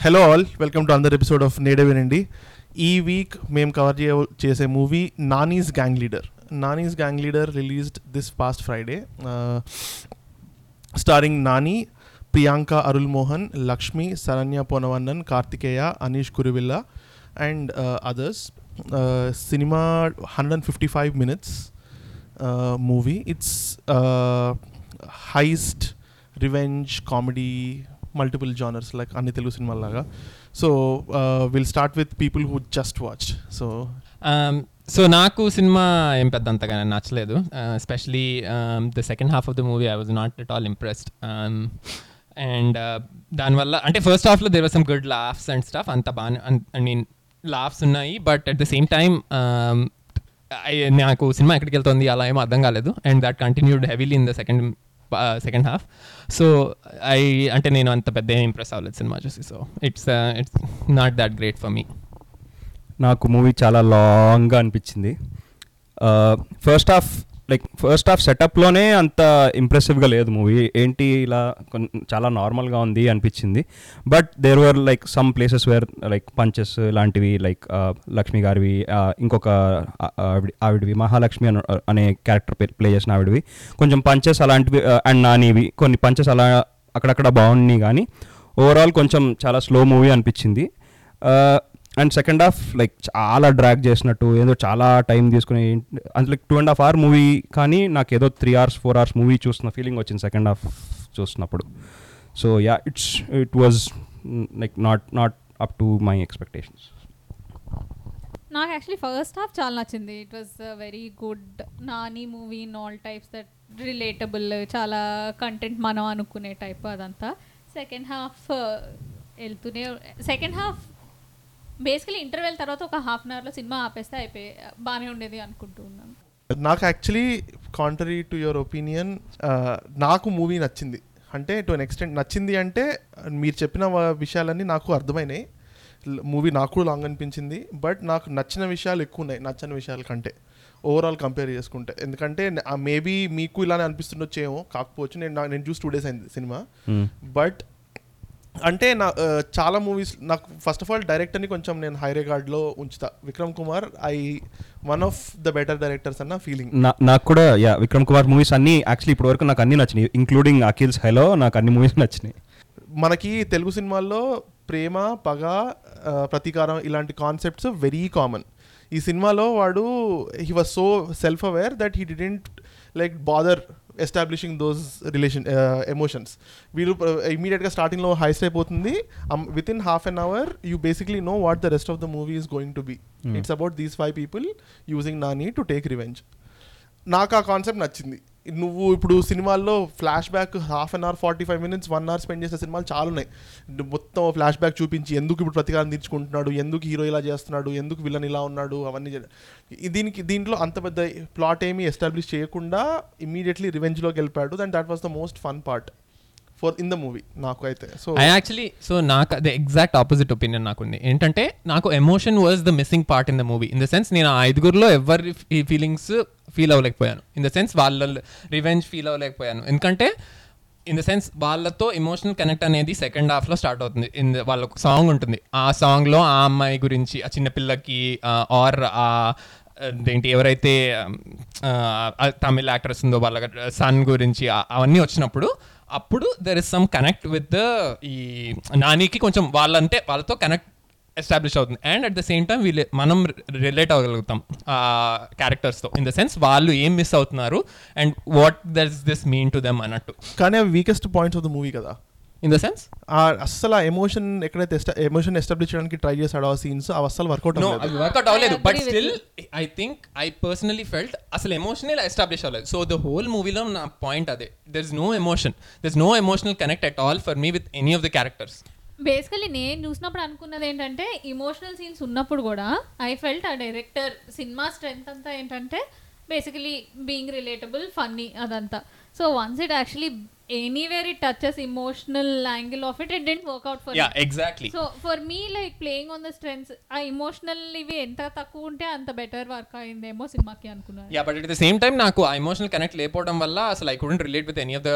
Hello all welcome to another episode of నేడే వినండి ఈ వీక్ మేము కవర్ చేయ చేసే movie Nani's gang leader Nani's gang leader released this past Friday starring Nani Priyanka Arul Mohan Lakshmi Saranya Ponvannan Karthikeya Anish Kuruvilla and others cinema hundred and fifty five minutes movie it's heist revenge comedy multiple genres like అన్ని Telugu సినిమాలాగా so will start with people who just watch so so నాకు cinema ఏం పెద్ద అంతగా నచ్చలేదు. Especially the second half of the movie I was not at all impressed and దానివల్ల అంటే first హాఫ్లో there was some good laughs and stuff అంత బాగా ఐ మీన్ లాఫ్స్ ఉన్నాయి. But at the same time నాకు సినిమా ఎక్కడికి వెళ్తుంది అలా ఏమో అర్థం కాలేదు. And that continued heavily in the second second half so I అంటే నేను అంత పెద్ద ఇంప్రెస్ అవ్వలేదు సినిమా చూసి. So it's it's not that great for me నాకు మూవీ చాలా లాంగ్గా అనిపించింది. Uh, first half like first half సెటప్లోనే అంత ఇంప్రెసివ్గా లేదు మూవీ ఏంటి ఇలా కొన్- చాలా నార్మల్గా ఉంది అనిపించింది. But there were like some places where like punches లాంటివి లైక్ లక్ష్మి uh, గారివి uh, ఇంకొక uh, ఆవిడ ఆవిడవి మహాలక్ష్మి అనే క్యారెక్టర్ ప్లే చేసిన ఆవిడవి. కొంచెం పంచెస్ అలాంటివి అండ్ నానివి కొన్ని పంచెస్ అలా అక్కడక్కడ బాగున్నాయి కానీ ఓవరాల్ కొంచెం చాలా స్లో మూవీ అనిపించింది. అండ్ సెకండ్ హాఫ్ లైక్ చాలా డ్రాగ్ చేసినట్టు ఏదో చాలా టైం తీసుకుని అంటే like two and half hour movie కానీ నాకు ఏదో three hours four hours movie చూస్తున్న ఫీలింగ్ వచ్చింది సెకండ్ హాఫ్ చూస్తున్నప్పుడు. So yeah it's it was like not not up to my expectations. నాకు యాక్చువల్లీ ఫస్ట్ హాఫ్ చాలా నచ్చింది. It was very good Nani movie in all types that relatable చాలా content మనం అనుకునే type అదంతా. Second half వెళ్తూనే second half basically interval తర్వాత ఒక హాఫ్ అన్ అవర్లో సినిమా ఆపేస్తే అయిపోయి బాగానే ఉండేది అనుకుంటూ ఉన్నాను. నాకు actually contrary to your opinion నాకు మూవీ నచ్చింది. అంటే టు అన్ ఎక్స్టెంట్ నచ్చింది అంటే మీరు చెప్పిన విషయాలన్నీ నాకు అర్థమైనాయి. మూవీ నాకు కూడా లాంగ్ అనిపించింది. బట్ నాకు నచ్చిన విషయాలు ఎక్కువ ఉన్నాయి నచ్చని విషయాల కంటే. ఓవరాల్ కంపేర్ చేసుకుంటే. ఎందుకంటే మేబీ మీకు ఇలానే అనిపిస్తుండొచ్చేమో కాకపోవచ్చు నేను నేను చూసి టూ డేస్ అయింది సినిమా బట్ అంటే నా చాలా మూవీస్ నాకు ఫస్ట్ ఆఫ్ ఆల్ డైరెక్టర్ని కొంచెం నేను హై రికార్డ్లో ఉంచుతా. Vikram Kumar I one of the better directors అన్న ఫీలింగ్ నాకు కూడా యా విక్రమ్ కుమార్ మూవీస్ అన్నీ యాక్చువల్లీ ఇప్పటి వరకు నాకు అన్నీ నచ్చినాయి. ఇంక్లూడింగ్ అఖిల్స్ హెలో నాకు అన్ని మూవీస్ నచ్చినాయి. మనకి తెలుగు సినిమాల్లో ప్రేమ పగ ప్రతీకారం ఇలాంటి కాన్సెప్ట్స్ వెరీ కామన్ ఈ సినిమాలో వాడు he was so self aware that he didn't like bother establishing those relation emotions వీళ్ళు ఇమీడియట్గా స్టార్టింగ్లో హైస్ట్ అయిపోతుంది with in half an hour you basically know what the rest of the movie is going to be. It's about these five people using Nani to take revenge నాకు ఆ concept నచ్చింది. నువ్వు ఇప్పుడు సినిమాల్లో flashback half an hour forty five minutes one hour spend చేసే సినిమాలు చాలా ఉన్నాయి మొత్తం ఫ్లాష్ బ్యాక్ చూపించి ఎందుకు ఇప్పుడు ప్రతికారం తీర్చుకుంటున్నాడు ఎందుకు హీరో ఇలా చేస్తున్నాడు ఎందుకు విలన్ ఇలా ఉన్నాడు అవన్నీ దీనికి దీంట్లో అంత పెద్ద ప్లాట్ ఏమీ ఎస్టాబ్లిష్ చేయకుండా ఇమీడియట్లీ రివెంజ్లోకి వెళ్ళిపోయాడు. Then that was the most fun part. For in the movie నాకు అయితే సో ఐ యాక్చువల్లీ సో నాకు అదే ఎగ్జాక్ట్ ఆపోజిట్ ఒపీనియన్ నాకుంది. ఏంటంటే నాకు emotion was the missing part in the movie in the sense నేను ఆ ఐదుగురులో ఎవరి ఈ ఫీలింగ్స్ ఫీల్ అవ్వలేకపోయాను. ఇన్ ద సెన్స్ వాళ్ళ రివెంజ్ ఫీల్ అవ్వలేకపోయాను. ఎందుకంటే ఇన్ ద సెన్స్ వాళ్ళతో ఎమోషనల్ కనెక్ట్ అనేది సెకండ్ హాఫ్లో స్టార్ట్ అవుతుంది. ఇన్ వాళ్ళ ఒక సాంగ్ ఉంటుంది. ఆ సాంగ్లో ఆ అమ్మాయి గురించి ఆ చిన్నపిల్లకి ఆర్ ఆ ఏంటి ఎవరైతే తమిళ యాక్ట్రెస్ ఉందో వాళ్ళ సన్ గురించి అవన్నీ వచ్చినప్పుడు అప్పుడు there is some connect with ఈ నానికి కొంచెం వాళ్ళంటే వాళ్ళతో కనెక్ట్ ఎస్టాబ్లిష్ అవుతుంది. And at the same time వీళ్ళు మనం రిలేట్ అవ్వగలుగుతాం ఆ క్యారెక్టర్స్తో ఇన్ ద సెన్స్ వాళ్ళు ఏం మిస్ అవుతున్నారు and what does this mean to them అన్నట్టు. కానీ weakest points of the movie కదా. ఇన్ ద సెన్స్ ఆ అస్సలు ఆ ఎమోషన్ ఎక్కడైతే ఎమోషన్ ఎస్టాబ్లిష్ చేయడానికి ట్రై చేశాడో ఆ సీన్స్ అవి అస్సలు వర్కౌట్ వర్కౌట్ అవ్వలేదు. I but still I think I personally felt అసలు ఎమోషనల్ ఎస్టాబ్లిష్ అవ్వలేదు. సో ద హోల్ మూవీలో నా పాయింట్ అదే. There is no emotion there is no emotional connect at all for me with any of the characters basically నేను చూసినప్పుడు అనుకున్నది ఏంటంటే emotional scenes ఉన్నప్పుడు కూడా ఐ ఫెల్ట్ ఆ డైరెక్టర్ సినిమా స్ట్రెంగ్త్ అంతా ఏంటంటే బేసికలీ బీయింగ్ రిలేటబుల్ ఫన్నీ అదంతా. So once it actually anywhere it touches emotional angle of it it didn't work out for yeah exactly so for me like playing on the strengths ఆ emotional ఇవి ఎంత తక్కువ ఉంటే అంత better work అయిందేమో సినిమాకి అనుకున్నాను. Yeah but at the same time నాకు ఆ ఎమోషనల్ కనెక్ట్ లేకపోవడం వల్ల అసలు I couldn't relate with any of the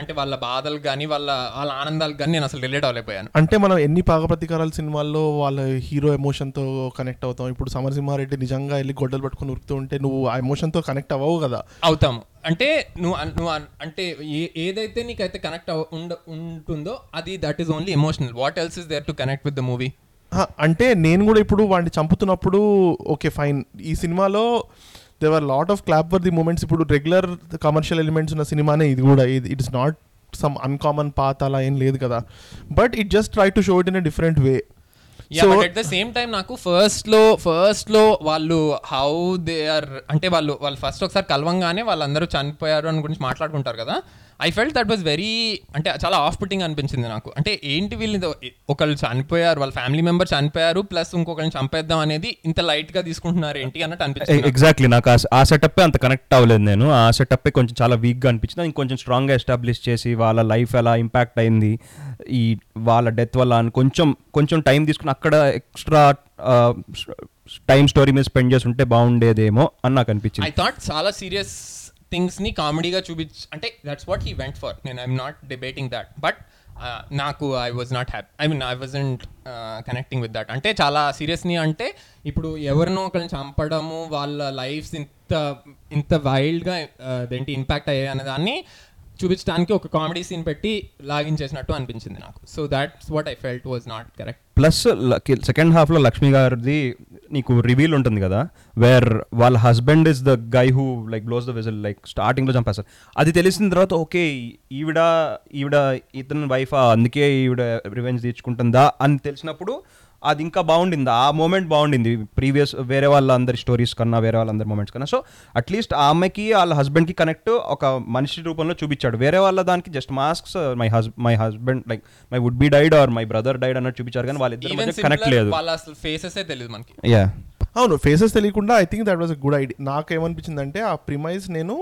అంటే వాళ్ళ బాధలు కానీ వాళ్ళ వాళ్ళ ఆనందాలు కానీ నేను అసలు రిలేట్ అవ్వలేకపోయాను. అంటే మనం ఎన్ని పాగప్రతీకారాల సినిమాల్లో వాళ్ళ హీరో ఎమోషన్తో కనెక్ట్ అవుతాం? ఇప్పుడు సమరసింహారెడ్డి నిజంగా వెళ్ళి గొడ్డలు పట్టుకొని ఉరుకుతూ ఉంటే నువ్వు ఆ ఎమోషన్తో కనెక్ట్ అవ్వవు కదా? అవుతాము. అంటే నువ్వు అన్- నువ్వు అంటే ఏ- ఏదైతే నీకైతే కనెక్ట్ ఉండ ఉంటుందో అది that is only emotional. What else is there to connect with the movie? అంటే నేను కూడా ఇప్పుడు వాడిని చంపుతున్నప్పుడు ఓకే ఫైన్. ఈ సినిమాలో there were lot of clap for the moments ఇప్పుడు రెగ్యులర్ కమర్షియల్ ఎలిమెంట్స్ ఉన్న సినిమానే ఇది కూడా. ఇది it's not some uncommon path అలా ఏం లేదు కదా. But it just try to show it in a different way but at the same time నాకు ఫస్ట్లో ఫస్ట్లో వాళ్ళు హౌ దే ఆర్ అంటే వాళ్ళు వాళ్ళు ఫస్ట్ ఒకసారి కలవంగానే వాళ్ళందరూ చనిపోయారు అని గురించి మాట్లాడుకుంటారు కదా. I felt that was very అంటే చాలా ఆఫ్ పుట్టింగ్ అనిపించింది నాకు. అంటే ఏంటి వీళ్ళు ఒకళ్ళు చనిపోయారు వాళ్ళ ఫ్యామిలీ మెంబర్ చనిపోయారు ప్లస్ ఇంకొకరిని చంపేద్దాం అనేది ఇంత లైట్గా తీసుకుంటున్నారు ఏంటి అన్నట్టు అనిపించింది నాకు. ఎగ్జాక్ట్లీ నాకు ఆ- సెటప్ అంత కనెక్ట్ అవ్వలేదు నేను. ఆ సెటప్ కొంచెం చాలా వీక్గా అనిపించింది. ఇంకొంచెం స్ట్రాంగ్గా ఎస్టాబ్లిష్ చేసి వాళ్ళ లైఫ్ ఎలా ఇంపాక్ట్ అయింది ఈ వాళ్ళ డెత్ వల్ల అని కొంచెం కొంచెం టైం తీసుకుని అక్కడ ఎక్స్ట్రా టైం స్టోరీ మీద స్పెండ్ చేసి ఉంటే బాగుండేదేమో అని నాకు ఐ అనిపించింది థాట్ చాలా సీరియస్ థింగ్స్ని కామెడీగా చూపించ అంటే that's what he went for నేను I'm not debating that but నాకు I was not happy I mean I wasn't connecting with that అంటే చాలా సీరియస్ని అంటే ఇప్పుడు ఎవరినో ఒకరిని చంపడము వాళ్ళ లైఫ్స్ ఇంత ఇంత వైల్డ్గా uh, అదేంటి ఇంపాక్ట్ అయ్యాయి అనే దాన్ని చూపించడానికి ఒక కామెడీ సీన్ పెట్టి లాగించేసినట్టు అనిపించింది నాకు. So that's what I felt was not correct plus second హాఫ్లో లక్ష్మి గారిది నీకు రివీల్ ఉంటుంది కదా వేర్ వాళ్ళ husband is the guy who like blows the whistle like స్టార్టింగ్లో చంపేస్తారు. అది తెలిసిన తర్వాత ఓకే ఈవిడ ఈవిడ ఇతని వైఫా అందుకే ఈవిడ రివెంజ్ తీర్చుకుంటుందా అని తెలిసినప్పుడు అది ఇంకా బాగుండింది? ఆ మూమెంట్ బాగుండింది. ప్రీవియస్ వేరే వాళ్ళ అందరి స్టోరీస్ కన్నా వేరే వాళ్ళందరి మూమెంట్స్ కన్నా. సో అట్లీస్ట్ ఆ అమ్మాయికి వాళ్ళ హస్బెండ్కి కనెక్ట్ ఒక మనిషి రూపంలో చూపించాడు. వేరే వాళ్ళ దానికి just masks my has my husband like my would be died or my brother died అన్నట్టు చూపించారు కానీ వాళ్ళిద్దరి మధ్య కనెక్ట్ లేదు. వాళ్ళ అసలు ఫేసెసే తెలియదు మనకి. యా అవును ఫేసెస్ తెలియకుండా I think that was a good idea నాకు ఏమనిపించిందంటే ఆ ప్రిమైజ్ నేను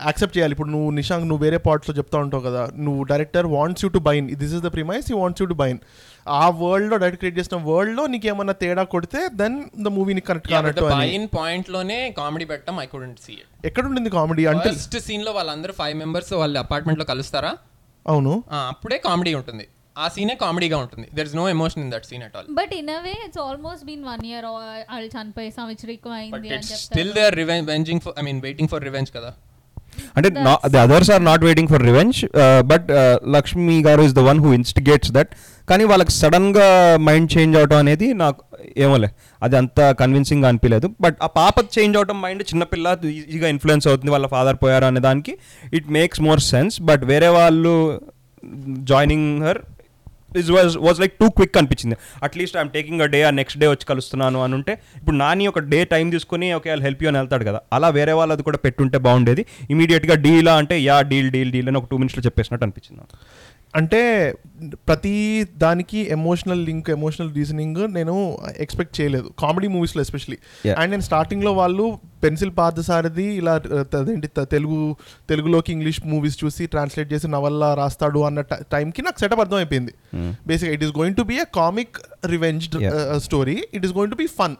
యాక్సెప్ట్ చేయాలి. ఇప్పుడు నువ్వు నిషాంక్ నువ్వు వేరే పార్ట్స్లో చెప్తా ఉంటావు కదా నువ్వు director wants you to buy in this is the premise you wants you to buy in ఆ వరల్డ్లో డైరెక్ట్ క్రియేట్ చేసిన వరల్డ్లో నీకు ఏమన్నా తేడా కొడితే దెన్ ద మూవీని కరెక్ట్ కానట్టు అని. బైన్ పాయింట్లోనే కామెడీ పెట్టడం ఐ కుడెంట్ సీ ఇట్ ఎక్కడ ఉండింది కామెడీ అంటే ఫస్ట్ సీన్లో వాళ్ళందరూ ఫైవ్ మెంబర్స్ వాళ్ళ అపార్ట్మెంట్లో కలుస్తారా? అవును. ఆ, అప్పుడే కామెడీ ఉంటుంది. ఆ సీనే కామెడీగా ఉంటుంది. There is no emotion in that scene at all but in away it's almost been one year వాళ్ళు చనిపోయి సంవత్సరికం బట్ అయింది అని ఇట్స్ చెప్తారు. Still they are revenging for I mean waiting for revenge కదా. అంటే the others are not waiting for revenge but Lakshmi garu is the one who instigates that కానీ వాళ్ళకి సడన్గా మైండ్ చేంజ్ అవడం అనేది నాకు ఏమోలే. అది అంత కన్విన్సింగ్ అనిపించలేదు బట్ ఆ పాప చేంజ్ అవడం మైండ్ చిన్నపిల్ల ఈజీగా ఇన్ఫ్లుయెన్స్ అవుతుంది. వాళ్ళ ఫాదర్ పోయారు అనే దానికి. It makes more sense but వేరే వాళ్ళు joining her is was was like too quick అనిపించింది. At least I'm taking a day ఆ నెక్స్ట్ డే వచ్చి కలుస్తున్నాను అని ఉంటే ఇప్పుడు నాని ఒక డే టైం తీసుకుని ఓకే వాళ్ళు హెల్ప్ యూ అని వెళ్తాడు కదా. అలా వేరే వాళ్ళది కూడా పెట్టుంటే బాగుండేది. ఇమీడియట్గా డీలా అంటే యా డీల్ డీల్ డీల్ అని ఒక టూ మినిట్స్లో చెప్పేసినట్టు అనిపించింది నాకు. అంటే ప్రతి దానికి ఎమోషనల్ లింక్ ఎమోషనల్ రీజనింగ్ నేను ఎక్స్పెక్ట్ చేయలేదు. కామెడీ మూవీస్లో ఎస్పెషలీ. అండ్ నేను స్టార్టింగ్లో వాళ్ళు పెన్సిల్ పాదసారథి ఇలా అదేంటి తెలుగు తెలుగులోకి ఇంగ్లీష్ మూవీస్ చూసి ట్రాన్స్లేట్ చేసి నవల్ల రాస్తాడు అన్న టైంకి నాకు సెటప్ అర్థమైపోయింది. Hmm. Basic it is going to be a comic revenge. Story it is going to be fun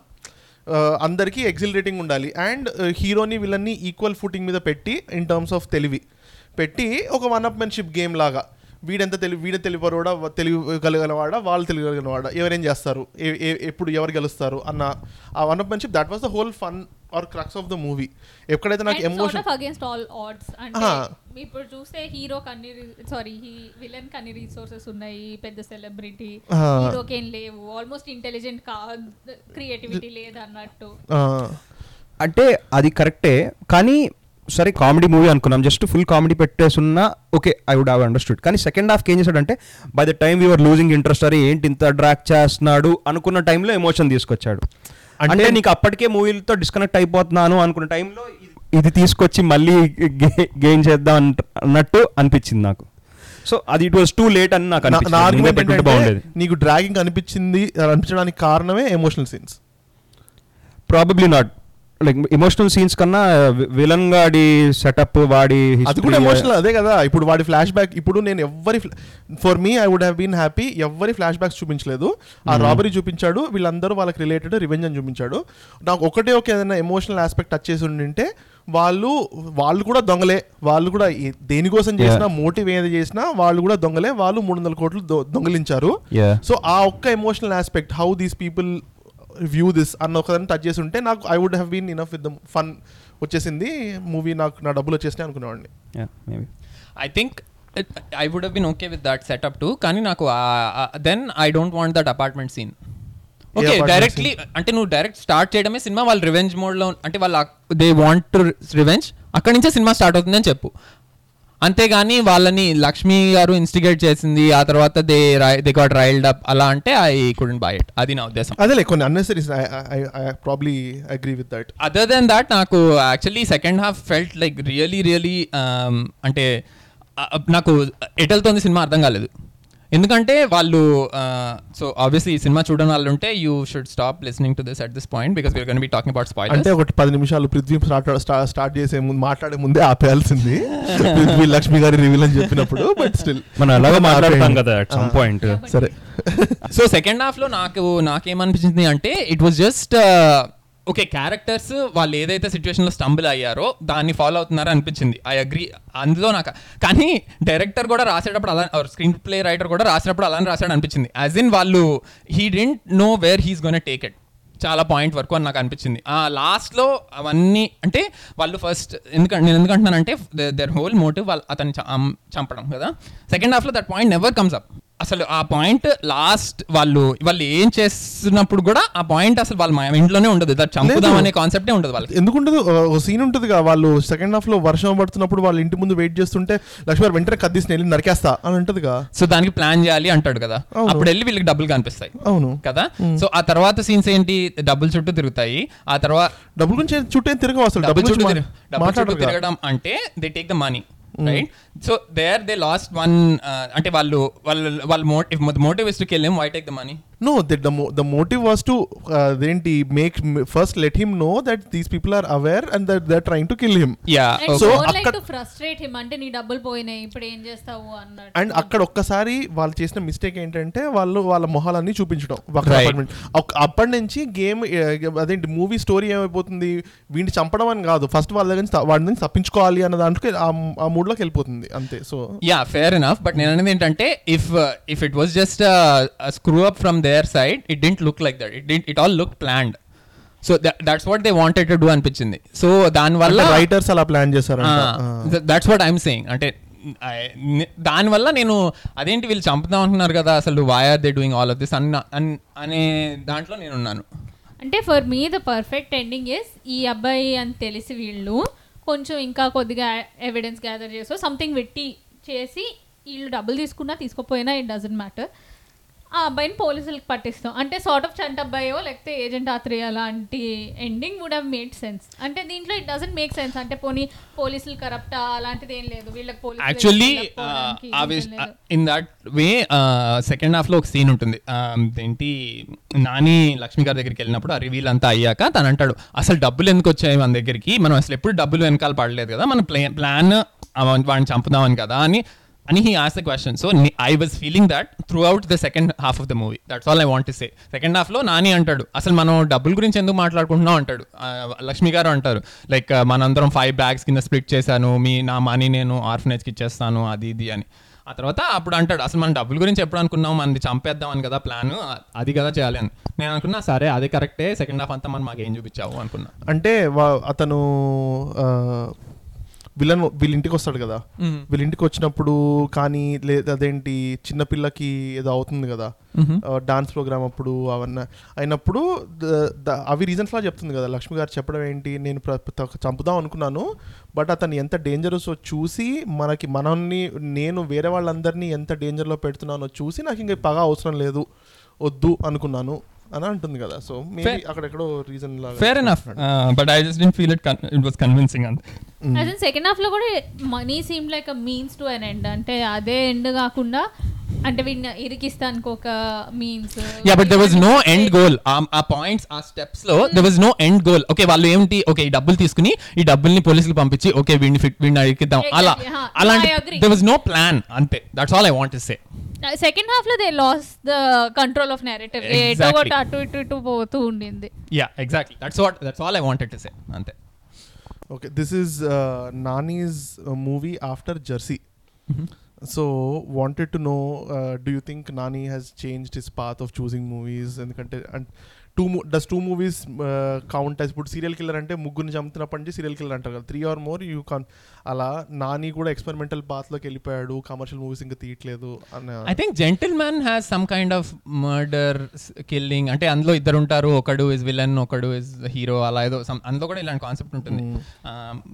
అందరికీ ఎగ్జిలరేటింగ్ ఉండాలి. అండ్ హీరోని విలన్ని ఈక్వల్ ఫుటింగ్ మీద పెట్టి ఇన్ టర్మ్స్ ఆఫ్ తెలివి పెట్టి ఒక వన్ అప్ మెన్షిప్ గేమ్ లాగా. వీడెంత తెలివి వీడ తెలివరోడా తెలియగలవాడా వాళ్ళు తెలియగలవాడా ఎవరేం చేస్తారు ఎప్పుడు ఎవరు గెలుస్తారు అన్న ఆ one-upmanship that was the whole fun or crux of the movie ఎక్కడైతే నాకు ఎమోషన్ అగేన్స్ట్ ఆల్ ఆడ్స్ అంటే. ఇప్పుడు చూస్తే హీరో కన్ని సారీ విలన్ కన్ని రీసోర్సెస్ ఉన్నాయి పెద్ద సెలబ్రిటీ. హీరోకి ఏం లేవు ఆల్మోస్ట్ ఇంటెలిజెంట్ కా క్రియేటివిటీ లేదు అన్నట్టు అంటే అది కరెక్టే కానీ సరే కామెడీ మూవీ అనుకున్నాం. Just full comedy పెట్టేసున్నా okay I would have understood కానీ సెకండ్ హాఫ్కి ఏం చేశాడంటే by the time you're losing interest అరే ఏంటి ఇంత డ్రాక్ చేస్తున్నాడు అనుకున్న టైంలో ఎమోషన్ తీసుకొచ్చాడు. అంటే నీకు అప్పటికే మూవీలతో డిస్కనెక్ట్ అయిపోతున్నాను అనుకున్న టైంలో ఇది తీసుకొచ్చి మళ్ళీ గెయిన్ చేద్దాం అన్నట్టు అనిపించింది నాకు. సో అది ఇట్ వాస్ టూ లేట్ అని నాకు బాగుండేది. నీకు డ్రాగింగ్ అనిపించింది అనిపించడానికి కారణమే emotional scenes probably not like emotional scenes కన్నా విలన్ గాడి సెటప్ వాడి అది కూడా ఎమోషనల్ అదే కదా. ఇప్పుడు వాడి ఫ్లాష్ బ్యాక్ ఇప్పుడు నేను ఎవరి for me I would have been happy ఎవరి ఫ్లాష్ బ్యాక్స్ చూపించలేదు. ఆ రాబరీ చూపించాడు. వీళ్ళందరూ వాళ్ళకి రిలేటెడ్ రివెంజ్ అని చూపించాడు. నాకు ఒకటే ఒక ఏదైనా ఎమోషనల్ ఆస్పెక్ట్ టచ్ చేసి ఉండింటే వాళ్ళు వాళ్ళు కూడా దొంగలే. వాళ్ళు కూడా దేనికోసం చేసినా మోటివ్ ఏది చేసినా వాళ్ళు కూడా దొంగలే. వాళ్ళు మూడు వందల కోట్లు దొంగలించారు. సో ఆ ఒక్క emotional aspect how these people view this అన్న ఒకదాన్ని టచ్ చేసి ఉంటే నాకు I would have been enough with the fun వచ్చేసింది. మూవీ నాకు నా డబ్బులు వచ్చేసినాయి అనుకునేవాడిని. Yeah, maybe. I think I would been okay with that setup too కానీ నాకు then I don't want that apartment scene okay apartment directly అంటే నువ్వు డైరెక్ట్ స్టార్ట్ చేయడమే సినిమా వాళ్ళు రివెంజ్ మోడ్లో అంటే వాళ్ళు దే వాంట్ టు రివెంజ్ అక్కడి నుంచే సినిమా స్టార్ట్ అవుతుందని చెప్పు. అంతేగాని వాళ్ళని లక్ష్మి గారు ఇన్స్టిగేట్ చేసింది ఆ తర్వాత they they got riled up అలా అంటే ఐ కుడెంట్ బై ఇట్ అది నా ఉద్దేశం అదేలే కొన్ని unnecessaries I probably agree with that other then that నాకు actually second half felt like really really అంటే uh, నాకు ఎటెళ్తోంది సినిమా అర్థం కాలేదు ఎందుకంటే వాళ్ళు సో ఆబ్వియస్లీ ఈ సినిమా చూడని వాళ్ళు ఉంటే you should stop listening to this at this point because we're gonna be talking about spoil అంటే ఒకటి పది నిమిషాలు పృథ్వీ స్టార్ట్ స్టార్ట్ చేసే ముందు మాట్లాడే ముందే ఆపేయాల్సింది. పృథ్వీ లక్ష్మి గారి రివీల్ అని చెప్పినప్పుడు బట్ స్టిల్ మనం ఎలాగో మాట్లాడతాం కదా అట్ సమ్ పాయింట్ సరే. సో సెకండ్ హాఫ్లో నాకు నాకేమనిపించింది అంటే it was just okay characters వాళ్ళు ఏదైతే సిచ్యువేషన్లో స్టంబుల్ అయ్యారో దాన్ని ఫాలో అవుతున్నారో అనిపించింది. ఐ అగ్రి అందులో నాకు కానీ డైరెక్టర్ కూడా రాసేటప్పుడు అలా స్క్రీన్ ప్లే రైటర్ కూడా రాసినప్పుడు అలానే రాశాడు అనిపించింది. యాజ్ ఇన్ వాళ్ళు he didn't know where he's gonna take it చాలా పాయింట్ వరకు అని నాకు అనిపించింది. ఆ లాస్ట్లో అవన్నీ అంటే వాళ్ళు ఫస్ట్ ఎందుకంటే నేను ఎందుకంటున్నానంటే దర్ హోల్ మోటివ్ వాళ్ళు అతను చం- చంపడం కదా. సెకండ్ హాఫ్లో that point never comes up అసలు ఆ పాయింట్ లాస్ట్ వాళ్ళు వాళ్ళు ఏం చేస్తున్నప్పుడు కూడా ఆ పాయింట్ అసలు వాళ్ళ మా ఇంట్లోనే ఉండదు. దట్ చంపుదాం అనే కాన్సెప్టే ఉండదు వాళ్ళకి. ఎందుకుంటదు ఒక సీన్ ఉంటుందిగా వాళ్ళు సెకండ్ హాఫ్లో వర్షం పడుతున్నప్పుడు వాళ్ళ ఇంటి ముందు వెయిట్ చేస్తుంటే లక్ష్మి వెంటనే కద్దీసి వెళ్ళి నరికేస్తా అని ఉంటదిగా సో దానికి ప్లాన్ చేయాలి అంటాడు కదా. అప్పుడు వెళ్ళి వీళ్ళకి డబ్బులు కనిపిస్తాయి అవును. కదా? సో ఆ తర్వాత సీన్స్ ఏంటి? డబ్బుల చుట్టూ తిరుగుతాయి. ఆ తర్వాత డబ్బుల గురించి చుట్టూ తిరగవు అసలు. డబ్బుల చుట్టూ. తిరగడం అంటే they take the money right so there they lost one అంటే వాళ్ళు వాళ్ళ వాళ్ళ motive motive is to kill him why take the money no that the motive was to అదేంటి make first let him know that these people are aware and that they trying to kill him yeah so అక్కడ- to frustrate him అంటే నీ డబ్బులు పోయినాయి ఇప్పుడు ఏం చేస్తావు అన్నట్టు. అండ్ అక్కడ ఒక్కసారి వాళ్ళు చేసిన మిస్టేక్ ఏంటంటే వాళ్ళు వాళ్ళ మొహాలన్నీ చూపించడం అప్పటి నుంచి గేమ్ అదేంటి మూవీ స్టోరీ ఏమైపోతుంది? వీడిని చంపడం అని కాదు. ఫస్ట్ వాళ్ళ దగ్గర వాడి నుంచి తప్పించుకోవాలి అన్న దాంట్లో ఆ మూడ్లోకి వెళ్ళిపోతుంది. అంతే. So yeah fair enough but నేను అనేది ఏంటంటే if if it was just screw up from their side it didn't look like that it didn't it all look planned so that's what they wanted to do అనిపించింది. So దానివల్ల writers అలా plan చేశారంట. That's what I'm saying అంటే దానివల్ల నేను అదేంటి వీళ్ళు చంపుదాం అంటున్నారు కదా అసలు why are they doing all of this అన్న అన్- అనే దాంట్లో నేను ఉన్నాను అంటే for me the perfect ending is ఈ అబ్బాయి అని తెలిసి వీళ్ళు కొంచెం ఇంకా కొద్దిగా ఎవిడెన్స్ గ్యాదర్ చేసో సంథింగ్ పెట్టి చేసి వీళ్ళు డబ్బులు తీసుకున్నా తీసుకోపోయినా ఇట్ డజంట్ మ్యాటర్ ఆ అబ్బాయిని పోలీసులకు పట్టిస్తాం. అంటే సార్ట్ ఆఫ్ చంట అబ్బాయో లేకపోతే ఏజెంట్ ఆత్రేయ లాంటి ending would have made sense అంటే దీంట్లో ఇట్ డజంట్ మేక్ సెన్స్ అంటే పోనీ పోలీసులు కరప్టా అలాంటిది ఏం లేదు. వీళ్ళకి పోలీసులు actually. In that way second హాఫ్లో ఒక సీన్ ఉంటుంది. ఏంటి నాని లక్ష్మి గారి దగ్గరికి వెళ్ళినప్పుడు ఆ రివీల్ అంతా అయ్యాక తను అంటాడు అసలు డబ్బులు ఎందుకు వచ్చాయి మన దగ్గరికి? మనం అసలు ఎప్పుడు డబ్బులు వెనకాల పడలేదు కదా. మన ప్లే ప్లాన్ వాడిని చంపుదామని కదా అని అని he as the question so I was feeling that throughout the second half of the movie that's all I want say second హాఫ్లో నాని అంటాడు అసలు మనం డబ్బుల గురించి ఎందుకు మాట్లాడుకుంటున్నాం అంటాడు. లక్ష్మి గారు అంటారు లైక్ మనందరం ఫైవ్ బ్యాగ్స్ కింద స్ప్లిట్ చేశాను. మీ నా మనీ నేను ఆర్ఫనేజ్కి ఇచ్చేస్తాను. అది ఇది అని. ఆ తర్వాత అప్పుడు అంటాడు అసలు మనం డబ్బుల గురించి ఎప్పుడు అనుకున్నాం మనది చంపేద్దాం అని కదా ప్లాన్ అది కదా చేయాలి అని. నేను అనుకున్నా సరే అదే కరెక్టే సెకండ్ హాఫ్ అంతా మనం మాకు ఏం చూపించావు? అనుకున్నా. అంటే అతను విలన్ వీళ్ళ ఇంటికి వస్తాడు కదా. వీళ్ళ ఇంటికి వచ్చినప్పుడు కానీ లేదా అదేంటి చిన్నపిల్లకి ఏదో అవుతుంది కదా. డాన్స్ ప్రోగ్రామ్ అప్పుడు అవన్నీ అయినప్పుడు అవి రీజన్స్ లా చెప్తుంది కదా. లక్ష్మి గారు చెప్పడం ఏంటి నేను చంపుదాం అనుకున్నాను. బట్ అతను ఎంత డేంజరస్ చూసి మనకి మనల్ని నేను వేరే వాళ్ళందరినీ ఎంత డేంజర్లో పెడుతున్నానో చూసి నాకు ఇంకా పగ అవసరం లేదు. వద్దు అనుకున్నాను. అని అంటుంది కదా. So maybe. అక్కడెక్కడో రీజన్ లాగా fair enough but I just didn't feel it it was convincing అంతే. అదే సెకండ్ హాఫ్లో కూడా money seem like a means to an end అంటే అదే ఎండ్ కాకుండా అంటే వీడిని ఇరికిస్తానికి ఒక means yeah but there was no end goal ఆ పాయింట్స్ ఆ స్టెప్స్లో there was no end goal okay వాళ్ళు ఏంటి ఓకే ఈ డబ్బులు తీసుకుని ఈ డబ్బుల్ని పోలీసులు పంపించి ఓకే వీడిని ఫిట్ వీడిని అడిగిద్దాం అలా. అలాంటి. దెర్ వాజ్ నో ప్లాన్ అంతే. That's all I want say second హాఫ్లో they lose the control of narrative ఏటో Exactly. ఒకటి అటు ఇటు ఇటు పోతూ ఉండింది. Yeah exactly that's what that's all I wanted to say అంతే. Okay, this is uh, Nani's uh, movie after Jersey. So wanted to know do you think Nani has changed his path of choosing movies ఎందుకంటే and two does two movies count eyes ఇప్పుడు serial killer అంటే ముగ్గురిని చంపుతున్న పని serial killer అంటారు కదా. Three or more you can అలా నాని కూడా ఎక్స్పెరిమెంటల్ పాత్లోకి వెళ్ళిపోయాడు కమర్షియల్ మూవీస్ ఇంకా తీయట్లేదు అని I think gentleman has some kind of murder killing అంటే అందులో ఇద్దరు ఉంటారు ఒకడు ఇస్ విలన్ ఒకడు ఇస్ హీరో అలా ఏదో some- అందులో కూడా ఇలాంటి కాన్సెప్ట్ ఉంటుంది.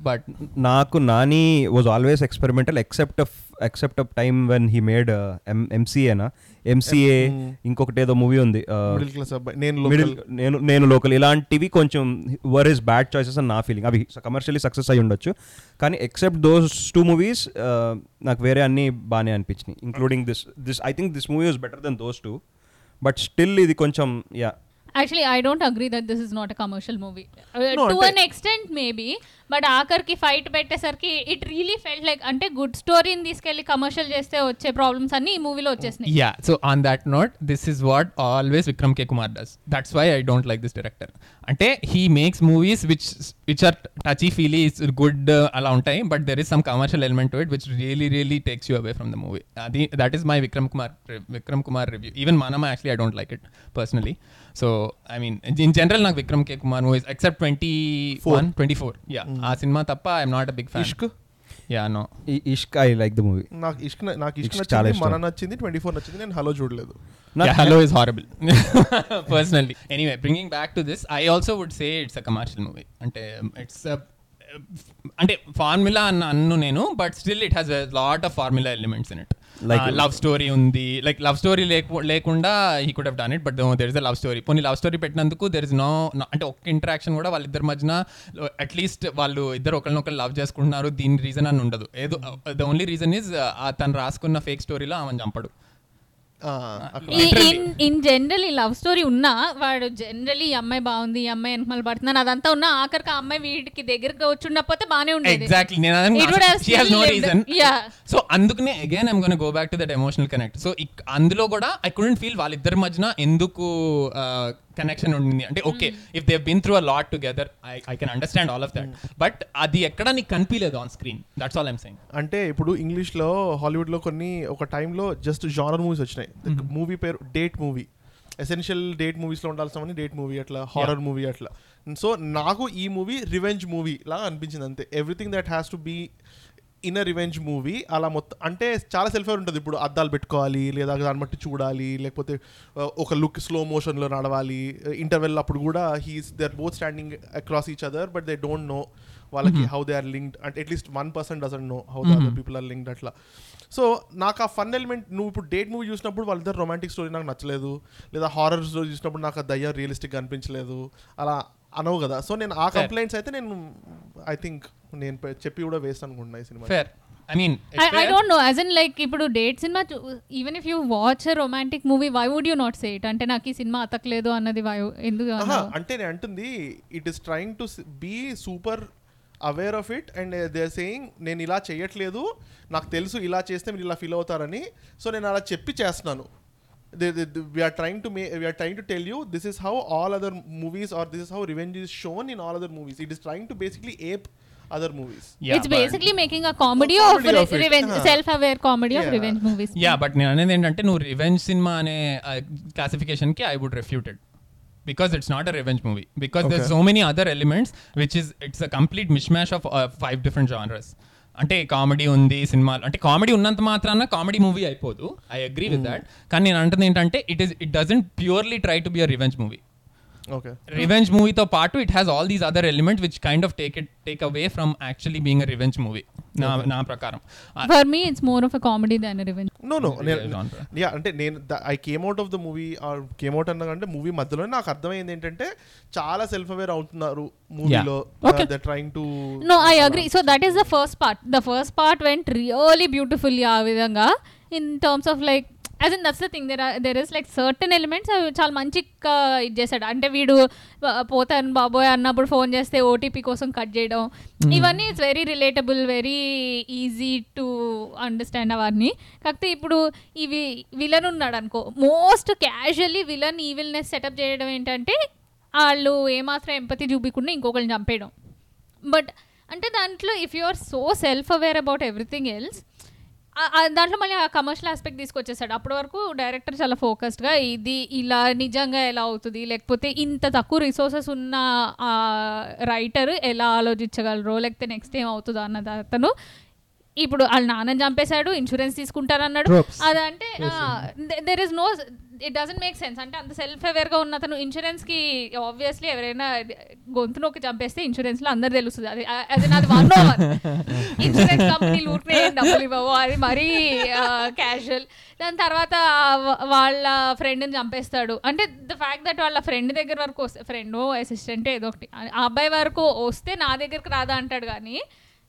బట్ నాకు Nani was always experimental except except of time when he made ఎంసీఏనా MCA ఇంకొకటి ఏదో మూవీ ఉంది మిడిల్ క్లాస్ అబ్బాయి. నేను మిడిల్. నేను నేను లోకల్ ఇలాంటివి కొంచెం వర్ ఇస్ బ్యాడ్ చాయిసెస్ అని నా ఫీలింగ్ అవి కమర్షియలీ సక్సెస్ అయి ఉండొచ్చు కానీ ఎక్సెప్ట్ దోస్ టూ మూవీస్ నాకు వేరే అన్ని బాగానే అనిపించినాయి including this this I think this movie was better than those two but still ఇది కొంచెం yeah actually I don't agree that this is not a commercial movie to an extent maybe but ఆఖరికి fight పెట్టేసరికి it really felt like అంటే good స్టోరీని తీసుకెళ్ళి commercial చేస్తే వచ్చే problems అన్ని ఈ మూవీలో వచ్చేసినాయి. Yeah so on that note this is what always Vikram K Kumar does that's why I don't like this director అంటే he makes movies which which are touchy feely is good అలా ఉంటాయి but there is some commercial element to it which really really takes you away from the movie అది that is my Vikram Kumar Vikram Kumar review even మనం actually I don't like it personally so I mean in general నాకు Vikram K Kumar movies except twenty one twenty four yeah ఆ cinema తప్ప I'm not big fan Ishq? Yeah no Ishq I like the movie నాకు ఇష్క్ నాకు ఇష్క్ నచ్చింది మన నచ్చింది twenty four నచ్చింది నేను హలో చూడలేదు. Hello is horrible personally anyway bringing back to this I also would say it's a commercial movie అంటే it's అంటే ఫార్ములా అన్న అన్ను నేను but still it has lot of formula elements in it Like- love story ఉంది. Like love story లేకుండా he could have done it but there is a love story పోనీ love story పెట్టినందుకు there is no అంటే ఒక్క interaction కూడా వాళ్ళిద్దరి మధ్యన at least వాళ్ళు ఇద్దరు ఒకరినొకరు లవ్ చేసుకుంటున్నారు దీని రీజన్ అని ఉండదు. ఏదో ద ఓన్లీ రీజన్ ఇస్ తను రాసుకున్న ఫేక్ స్టోరీలో ఆమె చంపడు. ఇన్ ఇన్ జనరల్ ఈ లవ్ స్టోరీ ఉన్నా వాడు జనరలీ ఈ అమ్మాయి బాగుంది ఈ అమ్మాయి వెనకమల పడుతున్నాను అదంతా ఉన్నా ఆఖరికి ఆ అమ్మాయి వీటికి దగ్గరకు వచ్చి ఉండకపోతే బాగానే ఉండేది. ఎగ్జాక్ట్లీ నేను It would have she has still no lived. Reason Yeah. So అందుకనే again I'm gonna go back to that emotional connect so అందులో కూడా ఐ కుడెంట్ ఫీల్ వాళ్ళిద్దరి మధ్యన ఎందుకు కనెక్షన్ ఉండింది. అంటే okay if they been through a lot together I I can understand all of that but అది ఎక్కడ నీకు కనిపించలేదు on screen that's all I'm saying అంటే ఇప్పుడు ఇంగ్లీష్లో హాలీవుడ్లో కొన్ని ఒక టైంలో జస్ట్ జానర్ మూవీస్ వచ్చినాయి. మూవీ పేరు డేట్ మూవీ ఎసెన్షియల్ డేట్ మూవీస్లో ఉండాల్సిన డేట్ మూవీ అట్లా హారర్ మూవీ అట్లా. సో నాకు ఈ మూవీ రివెంజ్ మూవీ లా అనిపించింది అంతే. Everything that has to be in revenge movie అలా మొత్తం అంటే చాలా సెల్ఫ్ ఉంటుంది. ఇప్పుడు అద్దాలు పెట్టుకోవాలి లేదా దాన్ని బట్టి చూడాలి లేకపోతే ఒక లుక్ స్లో మోషన్లో నడవాలి. ఇంటర్వెల్ అప్పుడు కూడా he's they are both standing across each other but they don't know వాళ్ళకి హౌ దే ఆర్ లింక్డ్ అంటే at least one person doesn't know how the other people are linked అట్లా. So నాకు ఆ fun element నువ్వు ఇప్పుడు date movie చూసినప్పుడు వాళ్ళిద్దరు romantic story నాకు నచ్చలేదు. లేదా హారర్ స్టోరీ చూసినప్పుడు నాకు ఆ దయ్యం రియలిస్టిక్గా అనిపించలేదు. అలా అనవు కదా. సో నేను ఆ. కంప్లైంట్స్ అయితే నేను ఐ థింక్ నేను చెప్పి కూడా వేస్ట్ అనుకుంటున్నా ఈ cinema fair I mean I don't know as in like ఇప్పుడు date cinema even if you watch romantic movie why would you not say it అంటే నాకు ఈ సినిమా అతకలేదు అన్నది వై ఎందుకు? అంటే నేను అంటుంది it is trying to be super aware of it and they are saying నేను ఇలా చేయట్లేదు నాకు తెలుసు ఇలా చేస్తే మీరు ఇలా ఫీల్ అవుతారని. సో నేను అలా చెప్పి చేస్తున్నాను. We're trying to may we're trying to tell you this is how all other movies are this is how revenge is shown in all other movies it is trying to basically ape other movies it's basically making a comedy A of comedy of it. Revenge Huh. Self aware comedy of Yeah. Revenge movies yeah but నేను అనేది ఏంటంటే నువ్వు revenge cinema అనే classification కి I would refuted because it's not a revenge movie because there Okay. So many other elements which is it's a complete mishmash of five different genres అంటే comedy ఉంది సినిమా అంటే కామెడీ ఉన్నంత మాత్రాన comedy movie అయిపోదు. I agree with that కానీ నేను అంటుంది ఏంటంటే it is it doesn't purely try to be a revenge movie okay revenge మూవీతో పాటు it has all these other elements which kind of take it take away from actually being a revenge movie నా నా ప్రకారం for me it's more of a comedy than revenge no no Yeah, genre. Yeah అంటే నేను I came out of the movie or came out అన్నదంటే movie మధ్యలో నాకు అర్థమైంది ఏంటంటే చాలా సెల్ఫ్ అవేర్ అవుతున్నారు మూవీలో Okay. The trying to know I agree so that is the first part the first part went really beautifully ఆ విధంగా in terms of like as in that's the thing there there is like certain elements అవి చాలా మంచిగా ఇది చేశాడు. అంటే వీడు "ప- పోతాను బాబోయ్ అన్నప్పుడు ఫోన్ చేస్తే ఓటీపీ కోసం కట్ చేయడం. ఇవన్నీ it's very relatable very easy to understand అవన్నీ. కాకపోతే ఇప్పుడు ఇవి విలన్ ఉన్నాడు అనుకో. Most casually villain evilness setup చేయడం ఏంటంటే వాళ్ళు ఏమాత్రం ఎంపతి చూపించకుండా ఇంకొకరిని చంపేయడం. బట్ అంటే దాంట్లో if you are so self aware about everything else దాంట్లో మళ్ళీ ఆ కమర్షియల్ ఆస్పెక్ట్ తీసుకొచ్చేసాడు. అప్పటి వరకు డైరెక్టర్ చాలా ఫోకస్డ్గా ఇది ఇలా నిజంగా ఎలా అవుతుంది? లేకపోతే ఇంత తక్కువ రిసోర్సెస్ ఉన్న రైటర్ ఎలా ఆలోచించగలరో? లేకపోతే నెక్స్ట్ ఏం అవుతుందో అన్నది అతను ఇప్పుడు వాళ్ళ నాన్న చంపేశాడు ఇన్సూరెన్స్ తీసుకుంటారన్నాడు. అదంటే there is no it doesn't make sense అంటే అంత సెల్ఫ్ అవేర్గా ఉన్న అతను ఇన్సూరెన్స్కి ఆబ్వియస్లీ ఎవరైనా గొంతు నొక్కి చంపేస్తే ఇన్సూరెన్స్లో అందరు తెలుస్తుంది. అది అది నాది వన్ ఓవర్ ఇన్సూరెన్స్ కంపెనీలు ఊరికే డబ్బులు ఇవ్వవు. అది మరీ క్యాజువల్ దాని తర్వాత వాళ్ళ ఫ్రెండ్ని చంపేస్తాడు. అంటే ద ఫ్యాక్ట్ దట్ వాళ్ళ ఫ్రెండ్ దగ్గర వరకు వస్తే ఫ్రెండ్ అసిస్టెంట్ ఏదో ఒకటి. ఆ అబ్బాయి వరకు వస్తే నా దగ్గరికి రాదా అంటాడు కానీ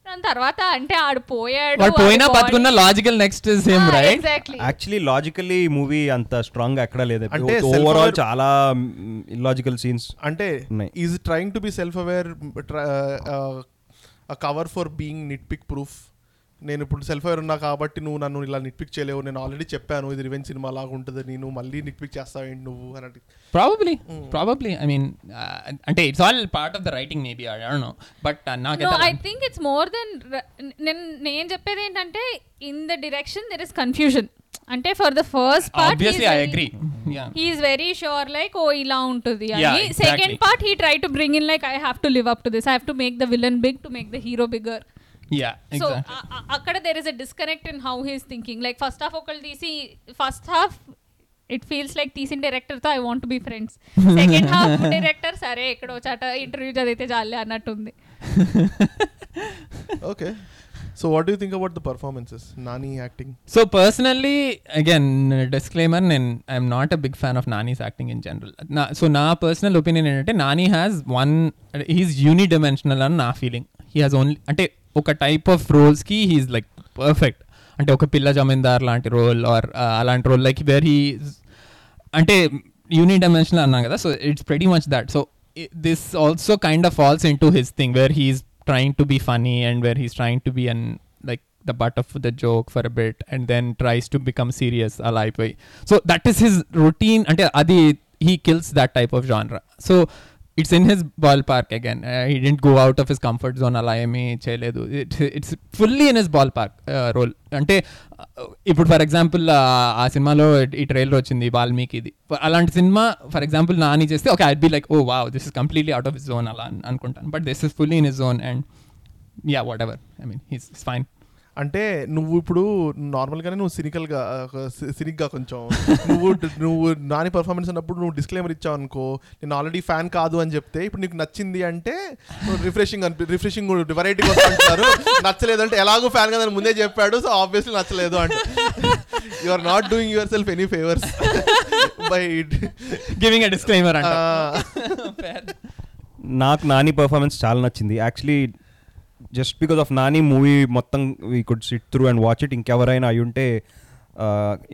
దాని తర్వాత అంటే ఆడు పోయాడు వాడు పోయినా బతుకున్న logical next same right actually logically movie అంత స్ట్రాంగ్ ఎక్కడ లేదు. అంటే ఓవరాల్ చాలా ఇల్లాజికల్ సీన్స్ అంటే ఉన్నాయి. Is trying to be self aware cover for being nitpick proof నేను ఇప్పుడు సెల్ఫ్ అవేర్ ఉన్నా కాబట్టి నువ్వు నన్ను ఇలా నిట్ పిక్ చేయలేవు. నేను ఆల్రెడీ చెప్పాను ఇది రివెంజ్ సినిమా లాగా ఉంటుంది. నేను మళ్ళీ నిట్ పిక్ చేస్తావేంటి నువ్వు అని ప్రాబబ్లీ ప్రాబబ్లీ ఐ మీన్ అంటే it's all part of the writing maybe I don't know but no I think it's more than నేను నేను చెప్పేది ఏంటంటే in the direction there is confusion అంటే for the first part obviously I agree yeah he's very sure like oh ఇలా ఉంటుంది అని. Second part he try to bring in like I have to live up to this I have to make the villain big to make the hero bigger yeah so exactly అక్కడ there is a disconnect in how he's thinking like first half ఒకళ్ళు తీసి first half it feels like తీసిన డైరెక్టర్తో I want be friends second half director సరే ఎక్కడో చాట interview చదివితే చాలే అన్నట్టుంది. Okay so what you think about the performances Nani acting so personally again disclaimer నేను I'm not a big fan of Nani's acting in general నా so నా personal opinion ఏంటంటే Nani has one he's unidimensional అని నా feeling he has only అంటే ఒక type of రోల్స్కి he's like perfect అంటే ఒక పిల్ల జమీందార్ లాంటి రోల్ ఆర్ అలాంటి రోల్ లైక్ వేర్ హీ అంటే యూనిట్ డైమెన్షనల్ అన్నాం కదా so it's pretty much that so this also kind of falls into his thing where he's trying to be funny and where he's trying to be an like the butt of the joke for bit and then tries to become serious అలా అయిపోయి so that is his routine అంటే అది he kills that type of genre so it's in his ballpark again he didn't go out of his comfort zone అలా ఏమీ చేయలేదు. It's fully in his ballpark role అంటే ఇప్పుడు for example ఆ సినిమాలో ఈ ట్రైలర్ వచ్చింది వాల్మీకిది అలాంటి సినిమా ఫర్ ఎగ్జాంపుల్ నాని చేస్తే okay I'd be like oh wow this is completely out of his zone అలా అనుకుంటాను. But this is fully in his zone and yeah whatever I mean he's fine అంటే నువ్వు ఇప్పుడు నార్మల్గానే నువ్వు సినికల్గా సినిక్గా కొంచెం. నువ్వు నువ్వు నాని పర్ఫార్మెన్స్ అన్నప్పుడు నువ్వు డిస్క్లైమర్ ఇచ్చావు అనుకో నేను ఆల్రెడీ ఫ్యాన్ కాదు అని చెప్తే ఇప్పుడు నీకు నచ్చింది అంటే రిఫ్రెషింగ్ అనిపి రిఫ్రెషింగ్ వెరైటీ కోసం అంటారు నచ్చలేదు అంటే ఎలాగో ఫ్యాన్ కదా ముందే చెప్పాడు సో ఆబ్వియస్లీ నచ్చలేదు అంటే. You are not doing yourself any favours by giving a disclaimer అంట. నాకు నాని పర్ఫార్మెన్స్ చాలా నచ్చింది. Actually just because of Nani movie మొత్తం we could sit through and watch it ఇంకెవరైనా అయి ఉంటే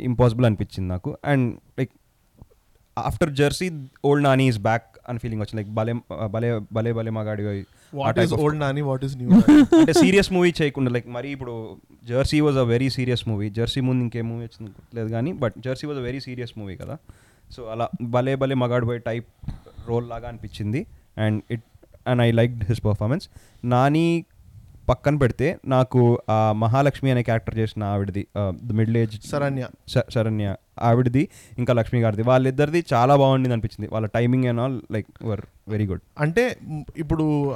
ఇంపాసిబుల్ అనిపించింది నాకు. And like after Jersey old Nani is back అని ఫీలింగ్ వచ్చింది. లైక్ భలే భలే భలే భలే మగాడి what is old Nani what is new అంటే సీరియస్ మూవీ చేయకుండా లైక్ మరి ఇప్పుడు Jersey was a very serious movie Jersey ముందు ఇంకేం మూవీ వచ్చింది లేదు కానీ but Jersey was a very serious movie కదా. సో అలా భలే భలే మగాడు బాయ్ టైప్ రోల్ లాగా అనిపించింది. And it and I like his performance Nani పక్కన పెడితే నాకు ఆ మహాలక్ష్మి అనే క్యారెక్టర్ చేసిన ఆవిడది the middle age Saranya. Saranya ఆవిడది ఇంకా లక్ష్మి గారిది. వాళ్ళిద్దరిది చాలా బాగుండింది అనిపించింది వాళ్ళ timing and all like were very good. అంటే ఇప్పుడు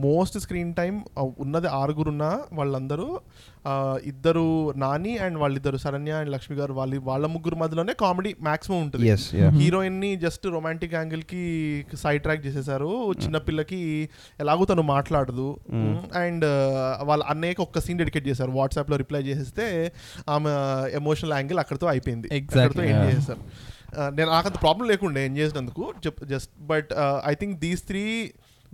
మోస్ట్ స్క్రీన్ టైం ఉన్నది ఆరుగురున్న వాళ్ళందరూ ఇద్దరు నాని అండ్ వాళ్ళిద్దరు శరణ్య అండ్ లక్ష్మి గారు వాళ్ళ వాళ్ళ ముగ్గురు మధ్యలోనే కామెడీ మాక్సిమం ఉంటుంది. Yes, yeah. హీరోయిన్ని జస్ట్ రొమాంటిక్ యాంగిల్కి సైడ్ ట్రాక్ చేసేసారు. చిన్నపిల్లకి ఎలాగో తను మాట్లాడదు. అండ్ వాళ్ళ అన్నయ్యకి ఒక్క సీన్ డెడికేట్ చేశారు. వాట్సాప్లో రిప్లై చేసేస్తే ఆమె ఎమోషనల్ యాంగిల్ అక్కడితో అయిపోయింది. అక్కడితో ఎండ్. చేసేసారు. నేను నాకు అంత ప్రాబ్లం లేకుండా ఏం చేసినందుకు. Just but I think these three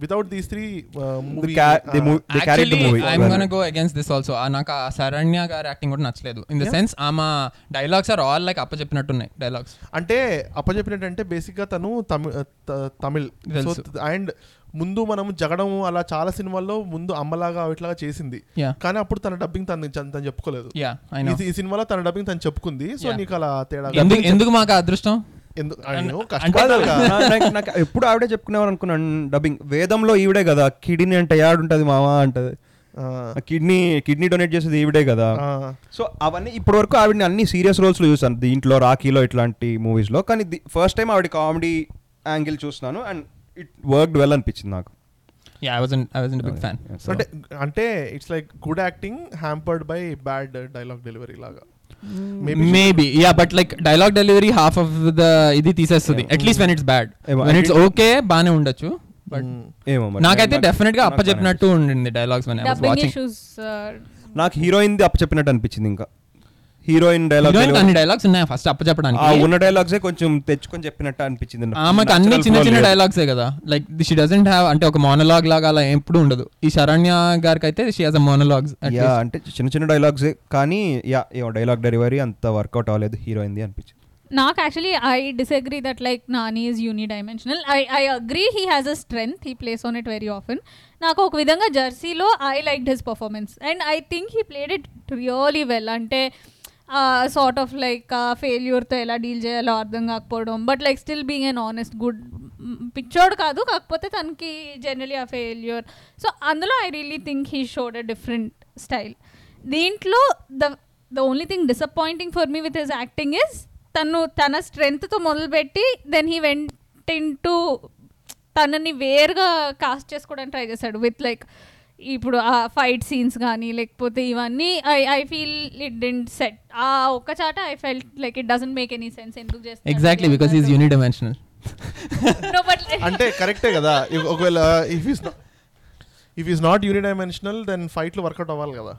without these three The ca- they move- they carried the movie. I'm well. Gonna go against this also నాకు ఆ శరణ్య గారి యాక్టింగ్ కూడా నచ్చలేదు. ఇన్ ద సెన్స్ ఆమె డైలాగ్స్ ఆర్ ఆల్ లైక్ అప్పచెప్పినట్టున్నాయి dialogues అంటే అప్పచెప్పినట్టంటే బేసిక్గా తను తమిళ్. సో తెలుసు. అండ్ ముందు మనం జగడం అలా చాలా సినిమాల్లో ముందు అమ్మలాగా ఇట్లాగా చేసింది. కానీ అప్పుడు తన డబ్బింగ్ తను తను చెప్పుకోలేదు. ఈ సినిమాలో తన డబ్బింగ్ తను చెప్పుకుంది. So Yeah. నీకు అలా తేడా ఎందుకు మాకు అదృష్టం? నాకు- ఎప్పుడు ఆవిడే చెప్పుకునేవారు అనుకున్నాను. డబ్బింగ్ వేదంలో ఈవిడే కదా. కిడ్నీ అంటే యాడుంటది మావా అంటది. ఆ, కిడ్నీ కిడ్నీ డొనేట్ చేసేది ఈవిడే కదా. సో అవన్నీ ఇప్పటి వరకు ఆవిడని అన్ని సీరియస్ రోల్స్లో చూసాను దీంట్లో రాకీలో ఇట్లాంటి మూవీస్లో. కానీ ఫస్ట్ టైం ఆవిడ కామెడీ యాంగిల్ చూస్తున్నాను అండ్ ఇట్ వర్క్డ్ వెల్ అనిపించింది నాకు. Yeah I wasn't I wasn't big fan So, అంటే అంటే it's like good acting hampered by bad dialogue delivery లాగా. Maybe yeah but like dialogue delivery half of the ఇది తీసేస్తుంది. At least when it's bad when it's okay బానే ఉండొచ్చు. But Mm. ఏమో మరి. నాకైతే నాకు- డెఫినెట్గా నాకు అప్పచెప్పినట్టు ఉండింది డైలాగ్స్ ఇష్యూస్ నాకు హీరోయిన్ ది అప్పచెప్పినట్టు అనిపించింది ఇంకా. హీరోయిన్ డైలాగ్ హీరోయిన్ అన్ని డైలాగ్స్ ఉన్నాయి ఫస్ట్ ఆ అప్పచెప్పడానికి ఉన్న డైలాగ్సే కొంచెం తెచ్చుకొని చెప్పినట్టు అనిపించింది ఆమెకు అన్ని చిన్న చిన్న. డైలాగ్సే కదా. లైక్ షీ డజంట్ హ్యావ్ అంటే ఒక మోనలాగ్ లాగా అలా ఎప్పుడు ఉండదు. ఈ శరణ్య గారికి అయితే she has a monologues yeah అంటే చిన్న చిన్న డైలాగ్సే కానీ యా డైలాగ్ డెలివరీ అంత వర్కౌట్ అవ్వలేదు హీరోయిన్ ది అనిపించింది. నాకు actually I disagree that like Nani is unidimensional I I agree he has a strength he plays on it very often నాకు ఒక విధంగా జెర్సీలో I like his performance and I think he played it really well అంటే sort of like ఫెయిల్యూర్తో ఎలా deal చేయాలో అర్థం కాకపోవడం. But like still being an honest good పిచ్చోడు కాదు. కాకపోతే తనకి జనరలీ ఆ ఫెయిల్యూర్ సో అందులో I really think he showed a different style దీంట్లో the the only thing disappointing for me with his acting is తను తన స్ట్రెంగ్త్తో మొదలుపెట్టి then he went into తనని వేరుగా కాస్ట్ చేసుకోవడానికి ట్రై చేశాడు. విత్ లైక్ ఇప్పుడు ఆ ఫైట్ సీన్స్ కానీ లేకపోతే ఇవన్నీ I I feel it didn't set ఆ ఒక్క చాట I felt like it doesn't make any sense ఎందుకు చేస్తాడు exactly because is but like- అంటే కరెక్టే కదా. ఇఫ్ ఒకవేళ if is if is not unidimensional then ఫైట్లు వర్కౌట్ అవ్వాలి కదా.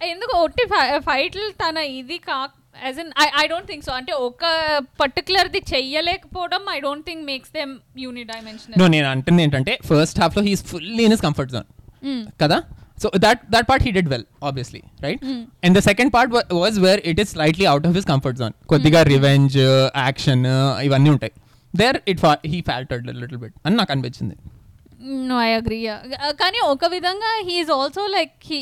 ఎందుకు ఒట్టి ఫైట్లు తన ఇది కా as in I I don't think so అంటే ఒక పర్టికులర్ది చెయ్యలేకపోవడం I don't think makes them unidimensional no నేను అంటుంది ఏంటంటే ఫస్ట్ హాఫ్లో he's fully in is comfort zone కదా? So that that part he did well obviously right Mm. And the second part was where it is slightly out of his comfort zone కొద్దిగా revenge action ఇవన్నీ ఉంటాయి. There it he faltered little bit అని నాకు అనిపించింది. No I agree కానీ ఒక విధంగా he's also like he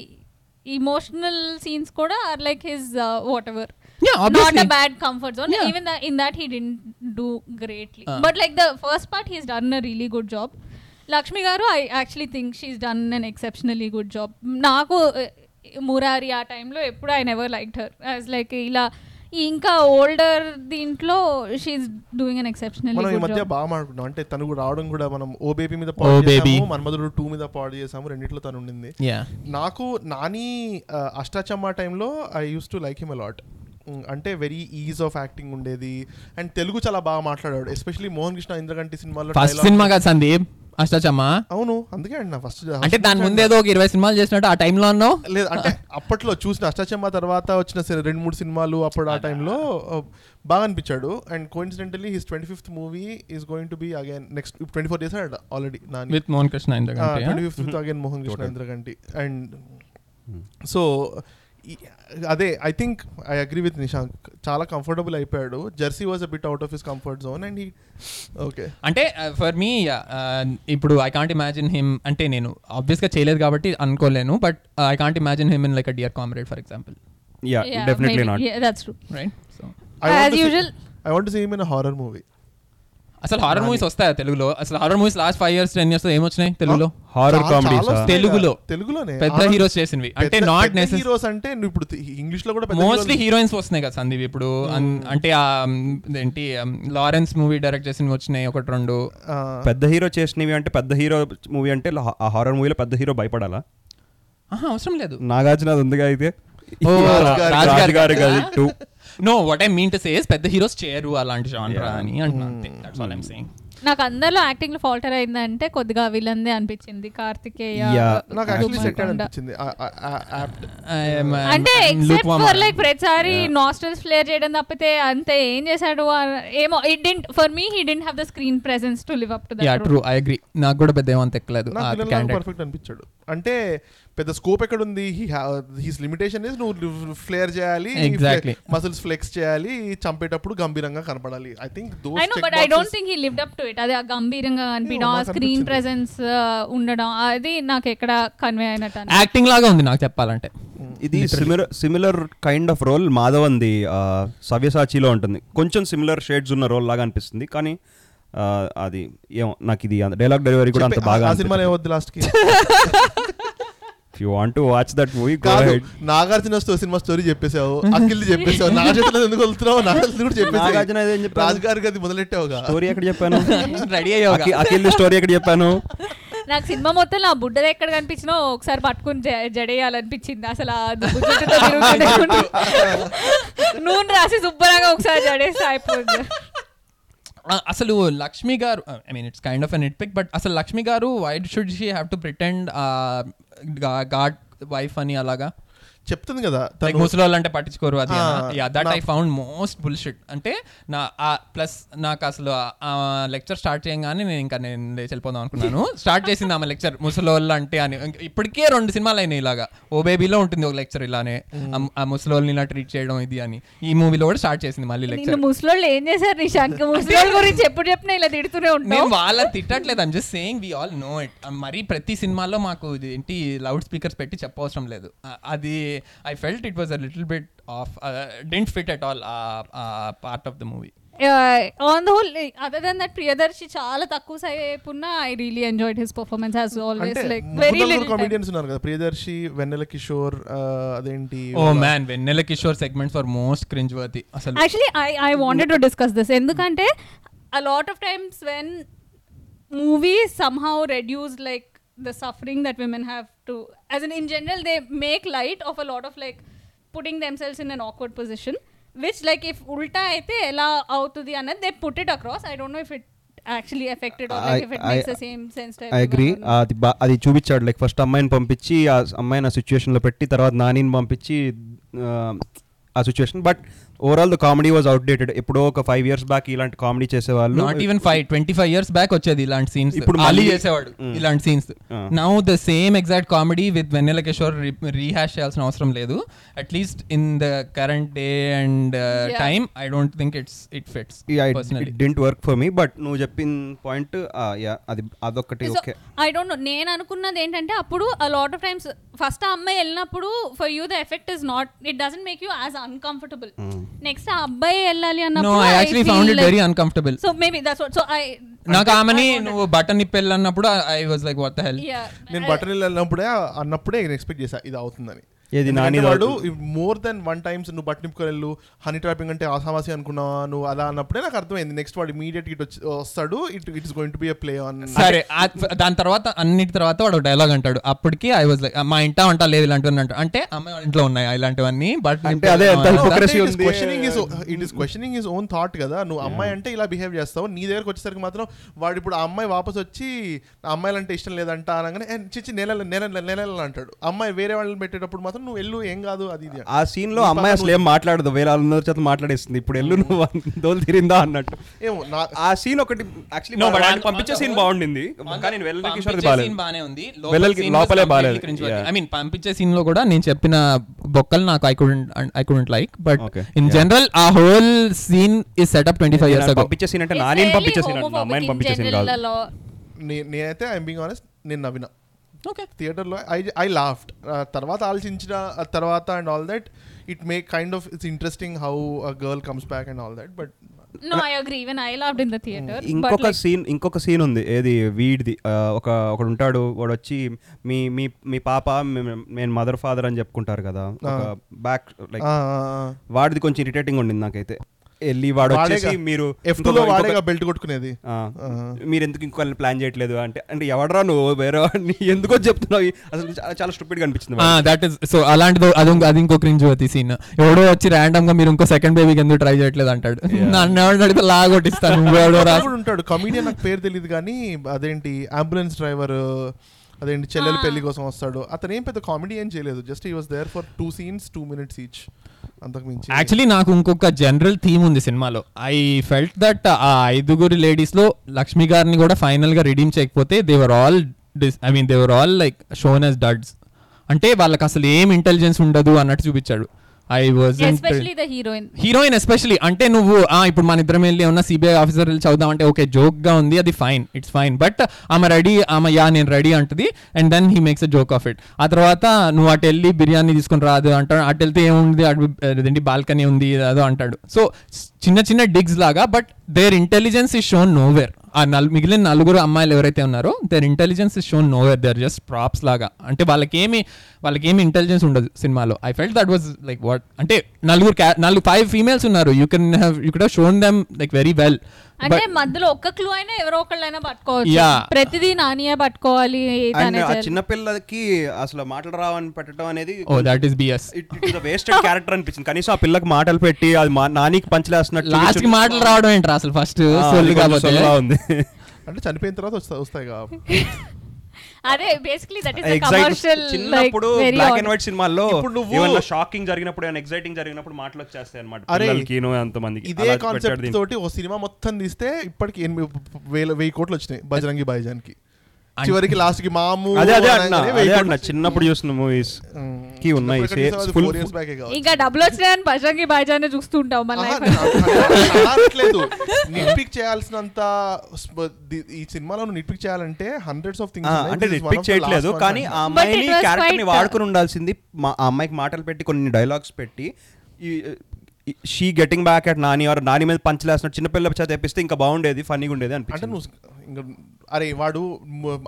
emotional scenes కూడా are like his whatever Yeah, నాట్ obviously. A bad comfort zone. Even in that he didn't do greatly. But like the first part he's done a really good job Lakshmi garu I actually think she's done an exceptionally good job నాకు uh, Murari ఆ టైంలో ఎప్పుడు I never like her as like ఇలా ఇంకా older దీంట్లో she's doing అన్ exceptionally మనం ఈ మధ్య బాగా మాట్లాడుకున్నాం అంటే తను కూడా రావడం కూడా మనం ఓ బేబీ మీద పాడు. చేసాము మన్మధుడు టూ మీద పాడు చేసాము రెండిట్లో తను ఉండింది. యా నాకు నాని అష్టాచమ్మా టైంలో I use to like him a lot అంటే వెరీ ఈజ్ ఆఫ్ యాక్టింగ్ ఉండేది. అండ్ తెలుగు చాలా బాగా మాట్లాడాడు. ఎస్పెషల్లీ మోహన్ కృష్ణ ఇంద్రగంటి సినిమాలో సినిమా కదా సందీప్? అష్టాచమ్మా? అవును అందుకే అండి నా ఫస్ట్ అంటే దాని ముందు ఏదో ఒక ఇరవై సినిమాలు చేసినట్టు ఆ టైంలో అన్నావు? లేదు అంటే అప్పట్లో చూసిన అష్టాచమ్మ తర్వాత వచ్చిన రెండు మూడు సినిమాలు అప్పుడు ఆ టైంలో బాగా అనిపించాడు. And coincidentally his twenty fifth movie is going to be again next twenty four days already Nani. With Mohan Krishna twenty fifth again Mohan Krishna Indraganti. And so అదే I think I agree with Nishank చాలా comfortable అయిపోయాడు. Jersey was a bit out of his comfort zone and he okay అంటే for me ఇప్పుడు I can't imagine him అంటే నేను ఆబ్వియస్గా చేయలేదు కాబట్టి అనుకోలేను but I can't imagine him in like a Dear Comrade for example yeah definitely not that's true right so As usual. I want see him in horror movie అసలు horror movies వస్తాయా తెలుగులో? అసలు horror movies last five years ten years ఏమొచ్చినాయి తెలుగులో? Horror comedies తెలుగులో. తెలుగులోనే. పెద్ద heroes చేసినవి. అంటే నాట్ హీరోస్ అంటే ఇప్పుడు ఇంగ్లీష్లో కూడా పెద్ద మోస్ట్లీ heroes- హీరోయిన్స్ వస్తున్నాయి కదా సందీప్ ఇప్పుడు. అన్- అంటే ఏంటి లారెన్స్ మూవీ డైరెక్ట్ చేసినవి వచ్చినాయి ఒకటి రెండు. పెద్ద హీరో చేసినవి అంటే పెద్ద హీరో మూవీ అంటే హారర్ మూవీలో పెద్ద హీరో భయపడాలా? ఆహా, అవసరం లేదు. నాగార్జున అది ఉందిగా అయితే. రాజుగారి- two. No what I mean to says పెద్ద హీరోస్ చేయరు అలాంటి జానరా అని అంటున్నాను. దట్స్ ఆల్ ఐమ్ సేయింగ్ నాకు అందరిలో యాక్టింగ్లో ఫాల్టర్ అయిందంటే కొద్దిగా విలన్దే అనిపించింది. కార్తికేయ. అంటే ఎక్సెప్ట్ ఫర్ లైక్ ప్రతిసారి నాస్టల్స్ ఫ్లేర్ చేయడం తప్పితే అంతే ఏం చేశాడు ఏమో it didn't for me he didn't have the screen presence to live up to yeah that true I agree నాకు కూడా పెద్ద ఏమంత ఎక్కలేదు. పర్ఫెక్ట్ అనిపించాడు. అంటే పెద్ద స్కోప్ ఎక్కడ ఉంది హీస్ లిమిటేషన్ ఇస్ నువ్వు ఫ్లేర్ చేయాలి. మసిల్స్ ఫ్లెక్స్ చేయాలి చంపేటప్పుడు గంభీరంగా కనపడాలి I think I know but I don't think he lived up to it అది గంభీరంగా అనిపించడం ఆ స్క్రీన్. ప్రెసెన్స్ ఉండడం అది నాకు ఎక్కడ కన్వే అయినట్టు అనిపించింది. యాక్టింగ్ లాగా ఉంది నాకు చెప్పాలంటే ఇది similar similar kind of role మాధవంది సవ్యసాచిలో ఉంటుంది కొంచెం సిమిలర్ షేడ్స్ ఉన్న రోల్ లాగా అనిపిస్తుంది కానీ అది ఏమో నాకు ఇది డైలాగ్ డెలివరీ కూడా అంత బాగా ఆ సినిమాలో ఏమొద్దు లాస్ట్కి? You want to watch that movie Nagarjuna cinema story చెప్పేసావు అఖిల్ చెప్పేసావు నా చేతిలో ఎందుకు వెళ్తున్నావు నా చేతిలో కూడా చెప్పేసి నాగార్జున ఏం చెప్పాను? రాజు గారికి అది మొదలెట్టావుగా? స్టోరీ ఎక్కడ చెప్పాను? రెడీ అయ్యో అఖి- అఖిల్ స్టోరీ ఎక్కడ చెప్పాను? నాకు సినిమా మొత్తం నా బుడ్డది ఎక్కడ కనిపించినా ఒకసారి పట్టుకుని జడేయాలనిపించింది. అసలు నూనె రాసి శుభ్రంగా ఒకసారి జడేస్తే అయిపోతుంది అసలు Lakshmi garu I mean it's kind of an it pick but అసలు Lakshmi garu why should she have to pretend god wife అని అలాగా? చెప్తుంది కదా ముసలి అంటే పట్టించుకోరు అది that I found most bullshit అంటే నా ప్లస్ నాకు అసలు ఆ లెక్చర్ స్టార్ట్ చేయగానే నేను ఇంకా నేను వెళ్ళిపోదాం అనుకున్నాను. స్టార్ట్ చేసింది ఆమె లెక్చర్ ముసలోళ్ళు అంటే అని. ఇప్పటికే రెండు సినిమాలు అయినాయి ఇలాగా. ఓ బేబీలో ఉంటుంది ఒక లెక్చర్ ఇలానే. ఆ- ఆ ముసలోళ్ళని ఇలా ట్రీట్ చేయడం ఇది అని. ఈ మూవీలో కూడా స్టార్ట్ చేసింది మళ్ళీ నిన్ను లెక్చర్ ముసలోళ్ళు ఏం చేశారు నిశాంక్ ముసలోళ్ళ గురించి ఎప్పుడు చెప్పినా ఇలా తిడుతూనే నేను ఉంటావు వాళ్ళని తిట్టట్లేదు. I'm just saying we all know it మరి ప్రతి సినిమాలో మాకు ఇది ఏంటి లౌడ్ స్పీకర్స్ పెట్టి చెప్పవసరం లేదు. ఆ, అది I felt it was a little bit of didn't fit at all part of the movie on the whole other than that Priyadarshi చాలా తక్కువ సేపు ఉన్నా I really enjoyed his performance as always అంటే like very ముగ్గురు little comedians ఉన్నారు కదా ప్రియదర్శి వెన్నెల కిషోర్ ఆ, అదేంటి ఓ man Vennela Kishore segments for most cringeworthy అసలు actually I I wanted to discuss this ఎందుకంటే a lot of times when movies somehow reduce like the suffering that women have to as in in general they make light of a lot of like putting themselves in an awkward position which like if ulta అయితే ఎలా అవుతుంది అన్నది they put it across i don't know if it actually affected or like I- if it I- makes the same sense to I agree. అది అది చూపించాడు like first అమ్మాయిని పంపించి ఆ అమ్మాయిని ఆ సిచ్యువేషన్లో పెట్టి తర్వాత నానిని పంపించి ఆ situation but overall the comedy was outdated ఎప్పుడో ఒక ఫైవ్ ఇయర్స్ బ్యాక్ ఇలాంటి కామెడీ చేసేవాళ్ళు. Not even five twenty five years back వచ్చేది ఇలాంటి సీన్స్ ఇప్పుడు మళ్ళీ చేసేవాడు Mm. ఇలాంటి scenes. Now the same exact comedy with Vennela Kishore rehash చేయాల్సిన అవసరం లేదు. At least in the current day and. Time I don't think it's it fits didn't work for me but నువ్వు చెప్పిన point yeah అది అదొకటి okay I don't know. నేను అనుకున్నది ఏంటంటే అప్పుడు a lot of times first ఆ అమ్మాయి వెళ్ళినప్పుడు for you the effect is not it doesn't make you as uncomfortable next ఆ అబ్బాయి వెళ్ళాలి నో అన్నప్పుడు I actually found it very uncomfortable so maybe that's so I నాకు ఆమెని నువ్వు బటన్ నిప్పెళ్ళి అన్నప్పుడు I was like what the hell నేను బట్టన్ వెళ్ళినప్పుడే అన్నప్పుడే ఎక్స్పెక్ట్ చేశా ఇది అవుతుందని. ఏది నాని వాడు మోర్ దెన్ వన్ టైమ్స్ నువ్వు బట్టన్ నిప్పుకొని వెళ్ళు హనీ ట్రాపింగ్ అంటే ఆసామాసి అనుకున్నావా నువ్వు? అలా అన్నప్పుడే నాకు అర్థమైంది. నెక్స్ట్ వాడు ఇమీడియట్ ఇట్ వచ్చి వస్తాడు it it is going to be a play on సరే. ఆ- దాని తర్వాత అన్నిటి తర్వాత వాడు డైలాగ్ అంటాడు. అప్పటికి ఐ వాజ్ లైక్ మా ఇంట వంట లేదు ఇలాంటివన్నీ అంటాడు. అంటే అమ్మాయి ఇంట్లో ఉన్నాయి ఇలాంటివన్నీ బట్ అంటే అదే. Questioning is it is questioning is own thought కదా. నువ్వు అమ్మాయి అంటే ఇలా బిహేవ్ చేస్తావు. నీ దగ్గరకు వచ్చేసరికి మాత్రం వాడు ఇప్పుడు ఆ అమ్మాయి వాపస్ వచ్చి "నా అమ్మాయిలంటే ఇష్టం లేదంట అనగానే "ఏ, చిచ్చి నెల నెల నెల అంటాడు. అమ్మాయి వేరే వాళ్ళని పెట్టేటప్పుడు మాత్రం నువ్వు వెళ్ళు ఏం కాదు అది ఇది. ఆ సీన్లో అమ్మాయి అసలు ఏం మాట్లాడదు వేరే వాళ్ళందరి చేత మాట్లాడేస్తుంది ఇప్పుడు ఎల్లు నువ్వు దోలు తిరిందా అన్నట్టు. ఏమో నా ఆ సీన్ ఒకటి యాక్చువల్లీ పంపించే సీన్ whole- బాగుండింది. కానీ కిషోర్ scene బాగాలేదు. బానే ఉంది లోపలే. Yeah. ఐ మీన్ పంపించే సీన్లో కూడా నేను చెప్పిన బొక్కలు నాకు I couldn't I couldn't like but. In. General ఆ whole scene is setup twenty five years పంపించే సీన్ అంటే నాని పంపించే సీన్ అంటే అమ్మాయిని పంపించే సీన్ కాదు. నే- నేనైతే ఐఎమ్ బింగ్ ఆనెస్ట్ నేను నవ్విన. ఓకే థియేటర్లో ఐ ఐ లాఫ్ట్ తర్వాత ఆలోచించిన ఆ తర్వాత and all that it make kind of it's interesting how girl comes back and all that but no I agree even I loved in the theatre ఇంకొక scene ఇంకొక scene ఉంది. ఏది? వీడిది. ఆ, ఒక ఒకడు ఉంటాడు వాడు వచ్చి మీ మీ మీ పాప నేను మదర్ ఫాదర్ అని చెప్పుకుంటారు కదా. బ్యాక్ లైక్ వాడిది కొంచెం ఇరిటేటింగ్ ఉండింది నాకైతే. వెళ్ళి వాడు వచ్చేసి. మీరు బెల్ట్ కొట్టుకునేది. మీరు ఎందుకు ఇంకోళ్ళని ప్లాన్ చేయట్లేదు అంటే అంటే ఎవడరా నువ్వు? వేరే ఎందుకో చెప్తున్నావు? అసలు చాలా- చాలా స్టూపిడ్ అనిపించింది వాడికి. దట్ ఇస్ సో అలాంటిది అది ఇంకో- అది ఇంకో క్రింజ్ అవుతుంది సీన్ ఎవడో వచ్చి ర్యాండమ్గా మీరు ఇంకో సెకండ్ బేబీకి ఎందుకు ట్రై చేయట్లేదు అంటాడు. నన్ను ఎవడు అడిగితే లాగొట్టిస్తాను ఉంటాడు. కమీడియన్ నాకు పేరు తెలియదు కానీ అదేంటి అంబులెన్స్ డ్రైవర్ అదేంటి చెల్లెల పెళ్ళి కోసం వస్తాడు. అతను ఏం పెద్ద కామెడీ ఏం చేయలేదు. Just he was there for two scenes two minutes each actually నాకు ఇంకొక జనరల్ థీమ్ ఉంది సినిమాలో. ఐ ఫెల్ట్ దట్ ఆ ఐదుగురు లేడీస్లో లక్ష్మి గారిని కూడా ఫైనల్గా రిడీమ్ చేయకపోతే they were all I mean they were all like shown as duds అంటే వాళ్ళకి అసలు ఏం ఇంటెలిజెన్స్ ఉండదు అన్నట్టు చూపించాడు. I was the heroine heroine especially అంటే నువ్వు ఇప్పుడు మన ఇద్దరం వెళ్ళి ఏమన్నా సిబిఐ ఆఫీసర్ వెళ్ళి చదువుదాం అంటే ఓకే జోక్గా ఉంది అది ఫైన్ ఇట్స్ ఫైన్ బట్ ఆమె రెడీ ఆమె యా నేను రెడీ అంటది and then he makes a joke of it ఆ తర్వాత నువ్వు అటు వెళ్ళి బిర్యానీ తీసుకుని రాదు అంటాడు అటు వెళ్తే ఏముంది అటు అదేంటి బాల్కనీ ఉంది అదో అంటాడు. సో చిన్న చిన్న డిగ్స్ లాగా but there intelligence is shown nowhere ఆ నల్ మిగిలిన నలుగురు అమ్మాయిలు ఎవరైతే ఉన్నారో there intelligence is shown no there just props లాగా. అంటే వాళ్ళకేమి వాళ్ళకేమి ఇంటెలిజెన్స్ ఉండదు సినిమాలో. I felt that was like what అంటే నలుగురు ca- నలుగు ఫైవ్ ఫీమేల్స్ ఉన్నారు. You can have you could shown them like very well అంటే మధ్యలో ఒక్క క్లూ అయినా ఎవరో ఒకళ్ళైనా పట్టుకోవచ్చు. ప్రతిదీ నానియే పట్టుకోవాలి. చిన్నపిల్లకి అసలు మాటలు రావని పెట్టడం అనేది ఓ that is BS wasted character అనిపించింది. కనీసం ఆ పిల్లకి మాటలు పెట్టి అది నానికి పంచలేస్తున్నట్టు లాస్ట్కి మాటలు రావడం ఏంట్రా అసలు ఫస్ట్ ఉంది. అంటే చనిపోయిన తర్వాత వస్తా వస్తాయి కా అదే basically that is commercial like చిన్నప్పుడు బ్లాక్ అండ్ వైట్ సినిమాల్లో ఇప్పుడు నువ్వు- ఏమన్నా షాకింగ్ జరిగినప్పుడు ఏమైనా ఎగ్జైటింగ్ జరిగినప్పుడు మాటలు వచ్చేస్తాయి అనమాట అరే, పిల్లలకి అంత మందికి ఇదే కాన్సెప్ట్. తోటి ఓ సినిమా మొత్తం తీస్తే ఇప్పటికి ఎనిమిది వేల వెయ్యి కోట్లు వచ్చినాయి బజరంగి బాయిజాన్కి చివరికి లాస్ట్కి మాము అదే అదే అన్న చిన్నప్పుడు చూసిన మూవీస్. కి ఉన్నాయి. కావచ్చు. ఇంకా డబ్బులు వచ్చినాయని బజరంగి చూస్తూ ఉంటాం మన అనట్లేదు నిట్పిక్ చేయాల్సినంత ఈ సినిమాలో నిట్పిక్ చేయాలంటే హండ్రెడ్స్ ఆఫ్ థింగ్స్ అంటే రిపీట్ చేయట్లేదు కానీ ఆ అమ్మాయిని క్యారెక్టర్ని quite- వాడుకుని ఉండాల్సింది మా ఆ అమ్మాయికి మాటలు పెట్టి కొన్ని డైలాగ్స్ పెట్టి she getting back at Nani or Nani మీద పంచలేస్తున్న చిన్నపిల్ల చేత తెప్పిస్తే ఇంకా బాగుండేది ఫన్నీగా ఉండేది అనిపించింది ఇంకా అరే వాడు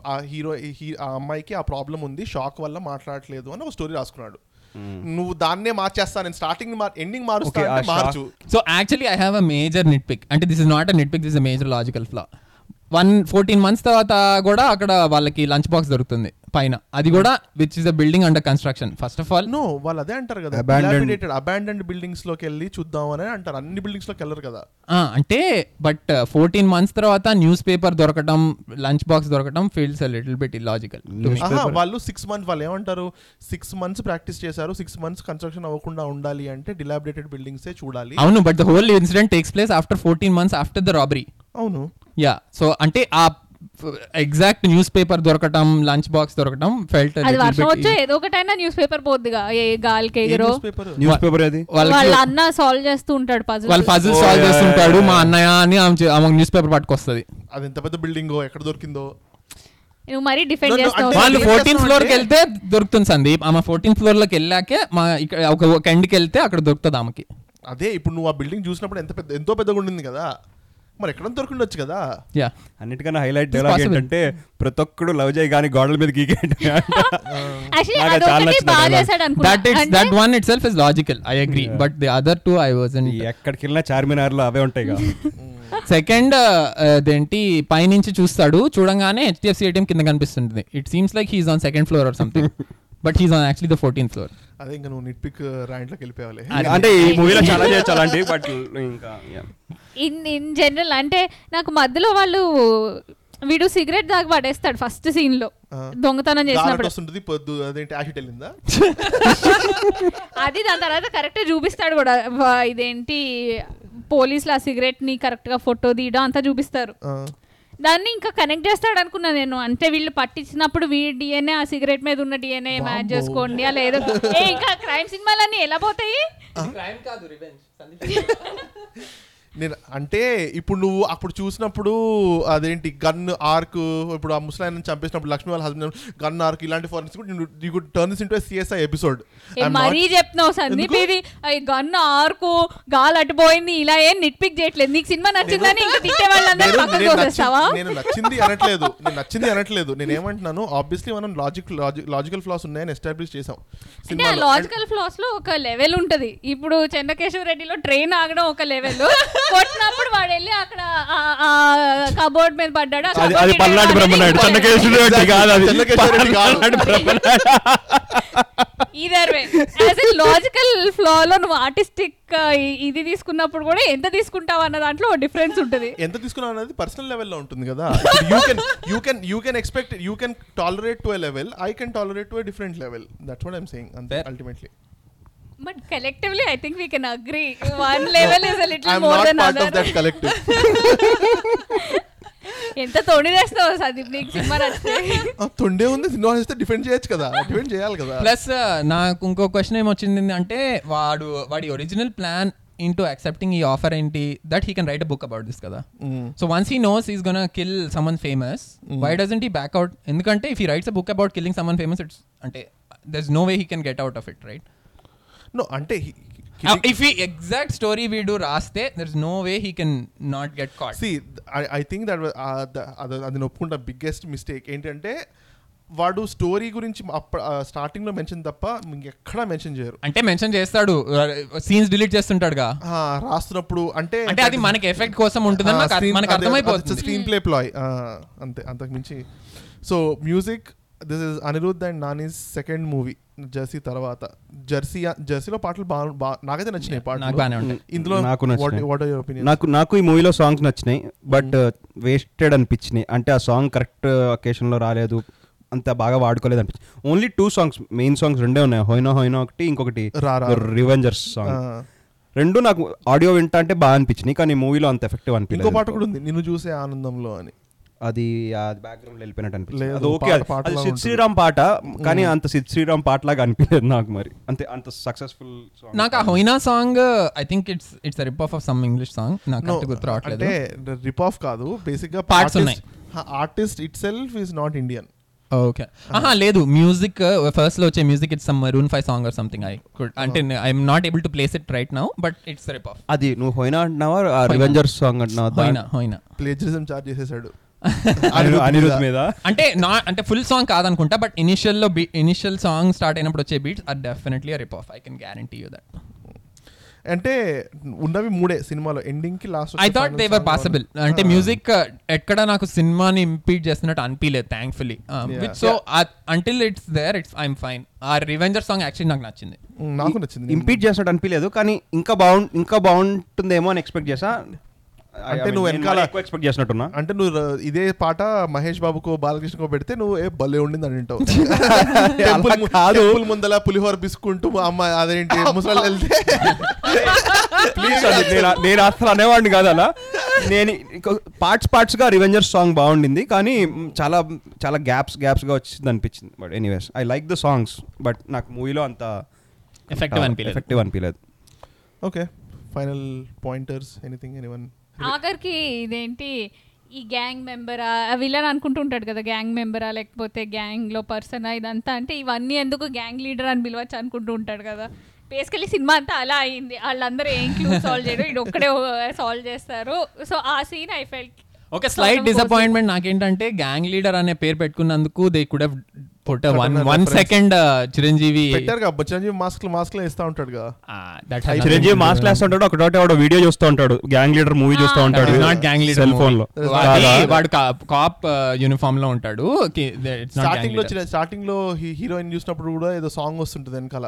ఆ హీరో ఆ అమ్మాయికి ఆ ప్రాబ్లం ఉంది షాక్ వల్ల మాట్లాడట్లేదు అని ఒక స్టోరీ రాసుకున్నాడు. నువ్వు దాన్నే మార్చేస్తా నేను స్టార్టింగ్ ఎండింగ్ మారుస్తా మార్చు. So actually I have a major nitpick అంటే this is not a nitpick this a major logical flaw one fourteen months తర్వాత కూడా అక్కడ వాళ్ళకి లంచ్ బాక్స్ దొరుకుతుంది పైన. అది కూడా which is a building under construction first of all no వాళ్ళు అదే అంటారు కదా. Abandoned. అబాండెండ్ బిల్డింగ్స్లోకి వెళ్ళి చూద్దాం అని అంటారు. అన్ని బిల్డింగ్స్లోకి వెళ్ళరు కదా. అంటే బట్ ఫోర్టీన్ మంత్స్ తర్వాత న్యూస్ పేపర్ దొరకటం లంచ్ బాక్స్ దొరకటం ఫీల్స్ లిటిల్ బిట్ ఇలాజికల్ వాళ్ళు సిక్స్ మంత్స్ వాళ్ళు ఏమంటారు? సిక్స్ మంత్స్ ప్రాక్టీస్ చేశారు. సిక్స్ మంత్స్ కన్స్ట్రక్షన్ అవ్వకుండా ఉండాలి అంటే డిలాబిడేటెడ్ బిల్డింగ్స్ చూడాలి. అవును but the whole incident takes place after fourteen months after the robbery అవును. యా సో అంటే ఆ ఎగ్జాక్ట్ న్యూస్ పేపర్ దొరకటం లంచ్ బాక్స్ దొరకటం ఫెల్ట్ అది వర్షం వచ్చో ఏదో ఒకటైనా న్యూస్ పేపర్ పోద్దిగా. ఏ గాలికి ఎగిరో. న్యూస్ పేపర్ అది వాళ్ళకి వాళ్ళ అన్న సాల్వ్ చేస్తూ ఉంటాడు వాళ్ళ puzzle puzzle Oh, solve yeah, చేస్తుంటాడు. మా. అన్నయ్య అని ఆమె న్యూస్ పేపర్ పట్టుకొస్తుంది. అది ఎంత పెద్ద బిల్డింగో ఎక్కడ దొరికిందో? నువ్వు మరీ డిఫెండ్ చేస్తావు. వాళ్ళు ఫ్లోర్కి వెళ్తే దొరుకుతుంది సందీప్. ఆమె ఫోర్టీన్ ఫ్లోర్లోకి వెళ్ళాకే మా ఇక్కడ ఒక ఒక ఎండ్కి వెళ్తే అక్కడ దొరుకుతుంది ఆమెకి. అదే ఇప్పుడు నువ్వు ఆ బిల్డింగ్ చూసినప్పుడు ఎంత పెద్ద ఎంతో పెద్దగా ఉండింది కదా. మరి ఎక్కడ దొరికిండొచ్చు కదా. యా అన్నిటికన్నా హైలైట్ డైలాగ్. ఏంటంటే ప్రతి ఒక్కడు లవ్ చేయి కానీ గోడల మీద గీకేంటి that it's that one itself is logical I agree but the other two I was ఎక్కడికి వెళ్ళినా చార్మినార్లో అవే ఉంటాయి సెకండ్ అదేంటి పైనుంచి చూస్తాడు. చూడంగానే హెచ్డిఎఫ్సి ఏటీఎం కింద కనిపిస్తుంది it seems like he's on second floor or something but he's on actually the fourteen floor అదే ఇంకా నువ్వు నిట్పిక్ ర్యాంట్లోకి వెళ్ళిపోవాలి అంటే ఈ మూవీలో చాలా చేయొచ్చు అలాంటివి బట్ ఇంకా. ఇన్ ఇన్ జనరల్ అంటే నాకు మధ్యలో వాళ్ళు వీడు సిగరెట్ దాకా పడేస్తాడు ఫస్ట్ సీన్లో. దొంగతనం చేసినప్పుడు. వస్తుంటుంది పొద్దు అదేంటి యాసిడ్ వెళ్ళిందా? అది దాని తర్వాత కరెక్ట్ చూపిస్తాడు కూడా. ఇదేంటి పోలీసులు ఆ సిగరెట్ని కరెక్ట్గా ఫోటో తీయడం అంతా చూపిస్తారు. దాన్ని ఇంకా కనెక్ట్ చేస్తాడు అనుకున్నా నేను. అంటే వీళ్ళు పట్టించినప్పుడు వీడి డిఎన్ఏ ఆ సిగరెట్ మీద ఉన్న డిఎన్ఏ మ్యాచ్ చేసుకోండి అలా ఏదో ఏ ఇంకా క్రైమ్ సినిమాలన్నీ ఎలా పోతాయి? నేను అంటే ఇప్పుడు నువ్వు అప్పుడు చూసినప్పుడు అదేంటి గన్ ఆర్క్ ఇప్పుడు ఆ ముసలాయన చంపేసినప్పుడు లక్ష్మి వాళ్ళ హస్బెండ్ గన్ ఆర్క్ ఇలాంటి forensics you could turn into CSI episode మరీ చెప్తున్నావు సందీప్ ఇది ఈ గన్ను ఆర్కు గాలి అటుపోయింది ఇలా ఏం నిట్ పిక్ చేయట్లేదు. నీకు సినిమా నచ్చిందని ఇంక తిట్టే వాళ్ళందరూ పక్కకు తోసేస్తావా? నేను నచ్చింది అనట్లేదు. నేను నచ్చింది అనట్లేదు. నేను ఏమంటున్నాను ఆబ్వియస్లీ మనం లాజిక్ లాజికల్ ఫ్లాస్ ఉన్నాయని ఎస్టాబ్లిష్ చేసాం అంటే ఆ సినిమాలో. లాజికల్ ఫ్లాస్లో ఒక లెవెల్ ఉంటది. ఇప్పుడు చెన్నకేశ్వర రెడ్డిలో ట్రైన్ ఆగడం ఒక లెవెల్ కొట్టినప్పుడు వాడు వెళ్ళి అక్కడ కబోర్డ్ మీద పడ్డాడు. అది పల్నాడు బ్రహ్మనాయుడు. చెన్నకేశ్వర రెడ్డి కాదు అది. Palnadu Brahmanaidu. either way as a logical flow లో నువ్వు ఆర్టిస్టిక్ ఇది తీసుకున్నప్పుడు కూడా ఎంత తీసుకుంటావు అన్న దాంట్లో డిఫరెన్స్ ఉంటుంది. ఎంత తీసుకున్నావు అనేది పర్సనల్ లెవెల్లో ఉంటుంది కదా. You can you can you can expect you can tolerate to a level I can tolerate to a different level that's what I'm saying అంతే. Ultimately but collectively I think we can agree one level is a little more of other that collective ఎంత తోడి చేస్తావు సందీప్? నీకు cinema నచ్చితే. తొండే ఉంది. Cinema చేస్తే defend చేయొచ్చు కదా. డిఫెండ్ చేయాలి కదా. ప్లస్ నాకు ఇంకో క్వశ్చన్ ఏమొచ్చింది అంటే వాడు వాడి ఒరిజినల్ ప్లాన్ ఇంటూ యాక్సెప్టింగ్ ఈ ఆఫర్ ఏంటి that he can write a book about this కదా. Mm. So once he knows he's gone kill someone famous why doesn't he back out ఎందుకంటే if he writes a book about killing someone famous it's అంటే there no way he can get out of it right no అంటే he- if ఈ exact story వీడు రాస్తే there is no way he can not get caught see I think that అది ఒప్పుకుంటా biggest mistake ఏంటంటే వాడు story గురించి స్టార్టింగ్లో మెన్షన్ తప్ప ఇంకెక్కడా మెన్షన్ చేయరు. అంటే మెన్షన్ చేస్తాడు సీన్స్ డిలీట్ చేస్తుంటాడుగా. రాస్తున్నప్పుడు అంటే అంటే అది మనకి ఎఫెక్ట్ కోసం ఉంటుందని మనకు అర్థమైపోతుంది. స్క్రీన్ ప్లే ప్లాయ్ అంతే అంతకు మించి so music this is Anirudh and Nani's second movie Jersey తర్వాత. జెర్సీ జెర్సీలో పాటలు బాగా నాకైతే నచ్చినాయి నాకు పాటలు ఇందులో నాకు నాకు నాకు ఈ మూవీలో సాంగ్స్ నచ్చినాయి బట్ వేస్టెడ్ అనిపించినాయి. అంటే ఆ సాంగ్ కరెక్ట్ అకేషన్లో రాలేదు అంత బాగా వాడుకోలేదు అనిపించింది only two songs main songs రెండే ఉన్నాయి. హోయినా హోయినా ఒకటి ఇంకొకటి. రివెంజర్స్ సాంగ్ రెండు నాకు ఆడియో వింటా అంటే బాగా అనిపించినాయి కానీ మూవీలో అంత ఎఫెక్టివ్ ఇంకో అనిపించలేదు పాట కూడా ఉంది నిన్ను చూసే ఆనందంలో అని. అది బ్యాక్గ్రౌండ్ వెళ్ళిపోయినట్టు అనిపించింది. అది ఓకే సిద్. శ్రీరామ్ పాట కానీ అంత సిద్ శ్రీరామ్ పాట లాగా అనిపించలేదు నాకు మరి. అంతే అంత సక్సెస్ఫుల్ నాకు ఆ Hoyna song I think it's it's rip off off some English song నాకు గుర్తు రావట్లేదు. అంటే రిప్ ఆఫ్ కాదు బేసిక్గా Parts ఉన్నాయి. Artist itself is not Indian okay ఆహా లేదు మ్యూజిక్ ఫస్ట్లో వచ్చే music it's some Maroon Five song or something I could అంటే I'm not able to place it right now but it's rip off అది నువ్వు హోయినా అంటున్నావా? రివెంజర్స్ సాంగ్ హోయినా అంటున్నావా? హోయినా plagiarism charge చేసేసాడు. అనిరుద్- మీద. అంటే నా అంటే ఫుల్ సాంగ్ కాదనుకుంటా బట్ ఇనిషియల్లో ఇనిషియల్ సాంగ్ స్టార్ట్ అయినప్పుడు వచ్చే beats are definitely rip off I can guarantee you that అంటే ఉన్నవి మూడే సినిమాలో. ఎండింగ్కి last I thought they were possible అంటే మ్యూజిక్ ఎక్కడ నాకు సినిమాని ఇంపీడ్ చేస్తున్నట్టు అనిపించలేదు thankfully Yeah. So until it's there it's I'm fine ఆ రివెంజర్ సాంగ్ యాక్చువల్లీ నాకు నచ్చింది. నాకు నచ్చింది. ఇంపీట్ చేసినట్టు అనిపించలేదు కానీ ఇంకా ఇంకా బాగుంటుందేమో అని ఎక్స్పెక్ట్ చేసా అంటే నువ్వు వెనకాల- ఎక్కువ ఎక్స్పెక్ట్ చేసినట్టున్నా. అంటే నువ్వు ఇదే పాట మహేష్ బాబుకో బాలకృష్ణకో పెడితే నువ్వు ఏ భలే ఉండింది అని వింటావు. టెంపుల్ ముందల పులిహోర బిస్కుంటూ అమ్మ అదేంటి ముసలి వెళ్తే? ప్లీజ్ నేను నేను అసలు అనేవాడిని కాదు అలా. నేను పార్ట్స్ పార్ట్స్గా రివెంజర్స్ సాంగ్ బాగుండింది కానీ చాలా చాలా గ్యాప్స్ గ్యాప్స్గా వచ్చింది అనిపించింది. But anyways I like the songs but నాకు మూవీలో అంత ఎఫెక్టివ్ అనిపించలేదు ఎఫెక్టివ్ అనిపించలేదు okay final pointers anything anyone ఆఖరికి ఇదేంటి? ఈ గ్యాంగ్ మెంబరా? విలన్ అనుకుంటూ ఉంటాడు కదా గ్యాంగ్ మెంబరా? లేకపోతే గ్యాంగ్లో పర్సన్? ఇదంతా అంటే ఇవన్నీ ఎందుకు గ్యాంగ్ లీడర్ అని పిలవచ్చు అనుకుంటూ ఉంటాడు కదా. బేసికలీ సినిమా అంతా అలా అయింది. వాళ్ళందరూ ఏం క్లూ సాల్వ్ చేయడం ఇది ఒక్కడే సాల్వ్ చేస్తారు. సో ఆ సీన్ ఐ ఫెల్ట్ ఒక స్లైట్ డిసప్పాయింట్మెంట్ నాకేంటంటే గ్యాంగ్ లీడర్ అనే పేరు పెట్టుకున్నందుకు they could put one. Second Chiranjeevi పెట్టారు కదా చిరంజీవి మాస్క్ మాస్క్లో ఇస్తా ఉంటాడు చిరంజీవి మాస్క్ వేస్తూ ఉంటాడు ఒకటోటి ఎవడో వీడియో చూస్తూ ఉంటాడు గ్యాంగ్ లీడర్ మూవీ చూస్తూ. ఉంటాడు నాట్ గ్యాంగ్ లీడర్ సెల్ ఫోన్లో? వాడు కాప్ యూనిఫామ్లో ఉంటాడు స్టార్టింగ్లో స్టార్టింగ్లో హీరోయిన్ చూసినప్పుడు కూడా ఏదో సాంగ్ వస్తుంటది వెనకాల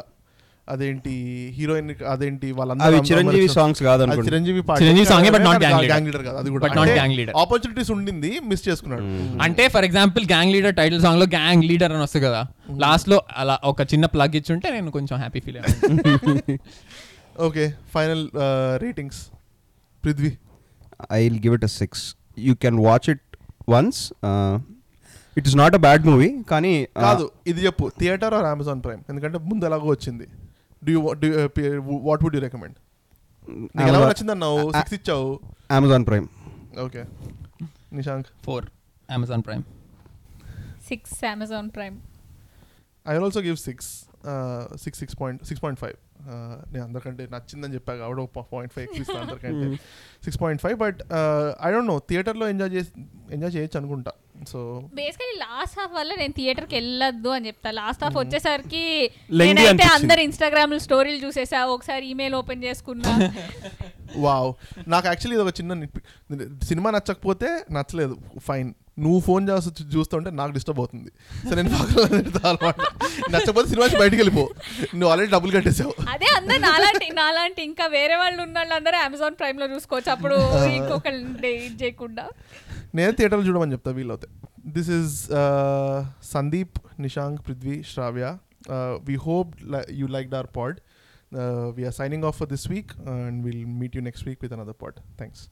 అదేంటి హీరోయిన్ అదేంటి వాళ్ళందరూ Chiranjeevi songs కాదనుకుంటా. Chiranjeevi Chiranjeevi not gang leader. Gang leader కాదు అది కూడా But not gang leader. Opportunities ఉండింది మిస్ చేసుకున్నాడు. అంటే for example gang leader title సాంగ్లో గ్యాంగ్ లీడర్ అని వస్తుంది కదా. లాస్ట్లో అలా ఒక చిన్న ప్లగ్ ఇచ్చుంటే నేను కొంచెం హ్యాపీ ఫీల్ అయ్యాను. Okay final ratings Prithvi I will give it a six you can watch it once it is not a bad movie కానీ uh, కాదు ఇది చెప్పు థియేటర్ ఆర్ అమెజాన్ ప్రైమ్ ఎందుకంటే ముందు ఎలాగో వచ్చింది. Do what would you recommend నీకు ఎలా నచ్చింది అన్నావు సిక్స్ ఇచ్చావు. Amazon Prime okay Nishank. Four Amazon Prime six Amazon Prime I also give six six six point six point five నేను అందరికంటే నచ్చిందని చెప్పా కాబట్టి ఒక పాయింట్ ఫైవ్ ఎక్కువ ఇస్తాను అందరికంటే six point five but I don't know థియేటర్లో ఎంజాయ్ చేసి ఎంజాయ్ చేయొచ్చు అనుకుంటా. సో బేసికలీ లాస్ట్ హాఫ్ వల్ల నేను థియేటర్కి వెళ్ళొద్దు అని చెప్తా. లాస్ట్ హాఫ్ వచ్చేసరికి Lengthy నేనైతే. అందరు ఇన్స్టాగ్రామ్ స్టోరీలు చూసేసా. ఒకసారి ఈమెయిల్ ఓపెన్ చేసుకున్నా. వావ్ నాకు యాక్చువల్లీ ఇది ఒక చిన్న. సినిమా నచ్చకపోతే నచ్చలేదు. ఫైన్ నువ్వు ఫోన్ చేస్తూ చూస్తుంటే నాకు డిస్టర్బ్ అవుతుంది. సో నేను పక్కన అన్నమాట. నచ్చకపోతే సినిమా బయటికి వెళ్ళిపో. నువ్వు ఆల్రెడీ డబ్బులు కట్టేసావు. అదే అందరు నాలాంటి నాలాంటి ఇంకా వేరే వాళ్ళు ఉన్న వాళ్ళందరూ అమెజాన్ ప్రైమ్లో చూసుకోవచ్చు. అప్పుడు ఇంకొక ఇది చేయకుండా. నేను థియేటర్లో చూడమని చెప్తా వీలవుతే this is Sandeep Nishank Prithvi Shravya we hope you like our pod we're signing off for this week and will meet you next week with another pod thanks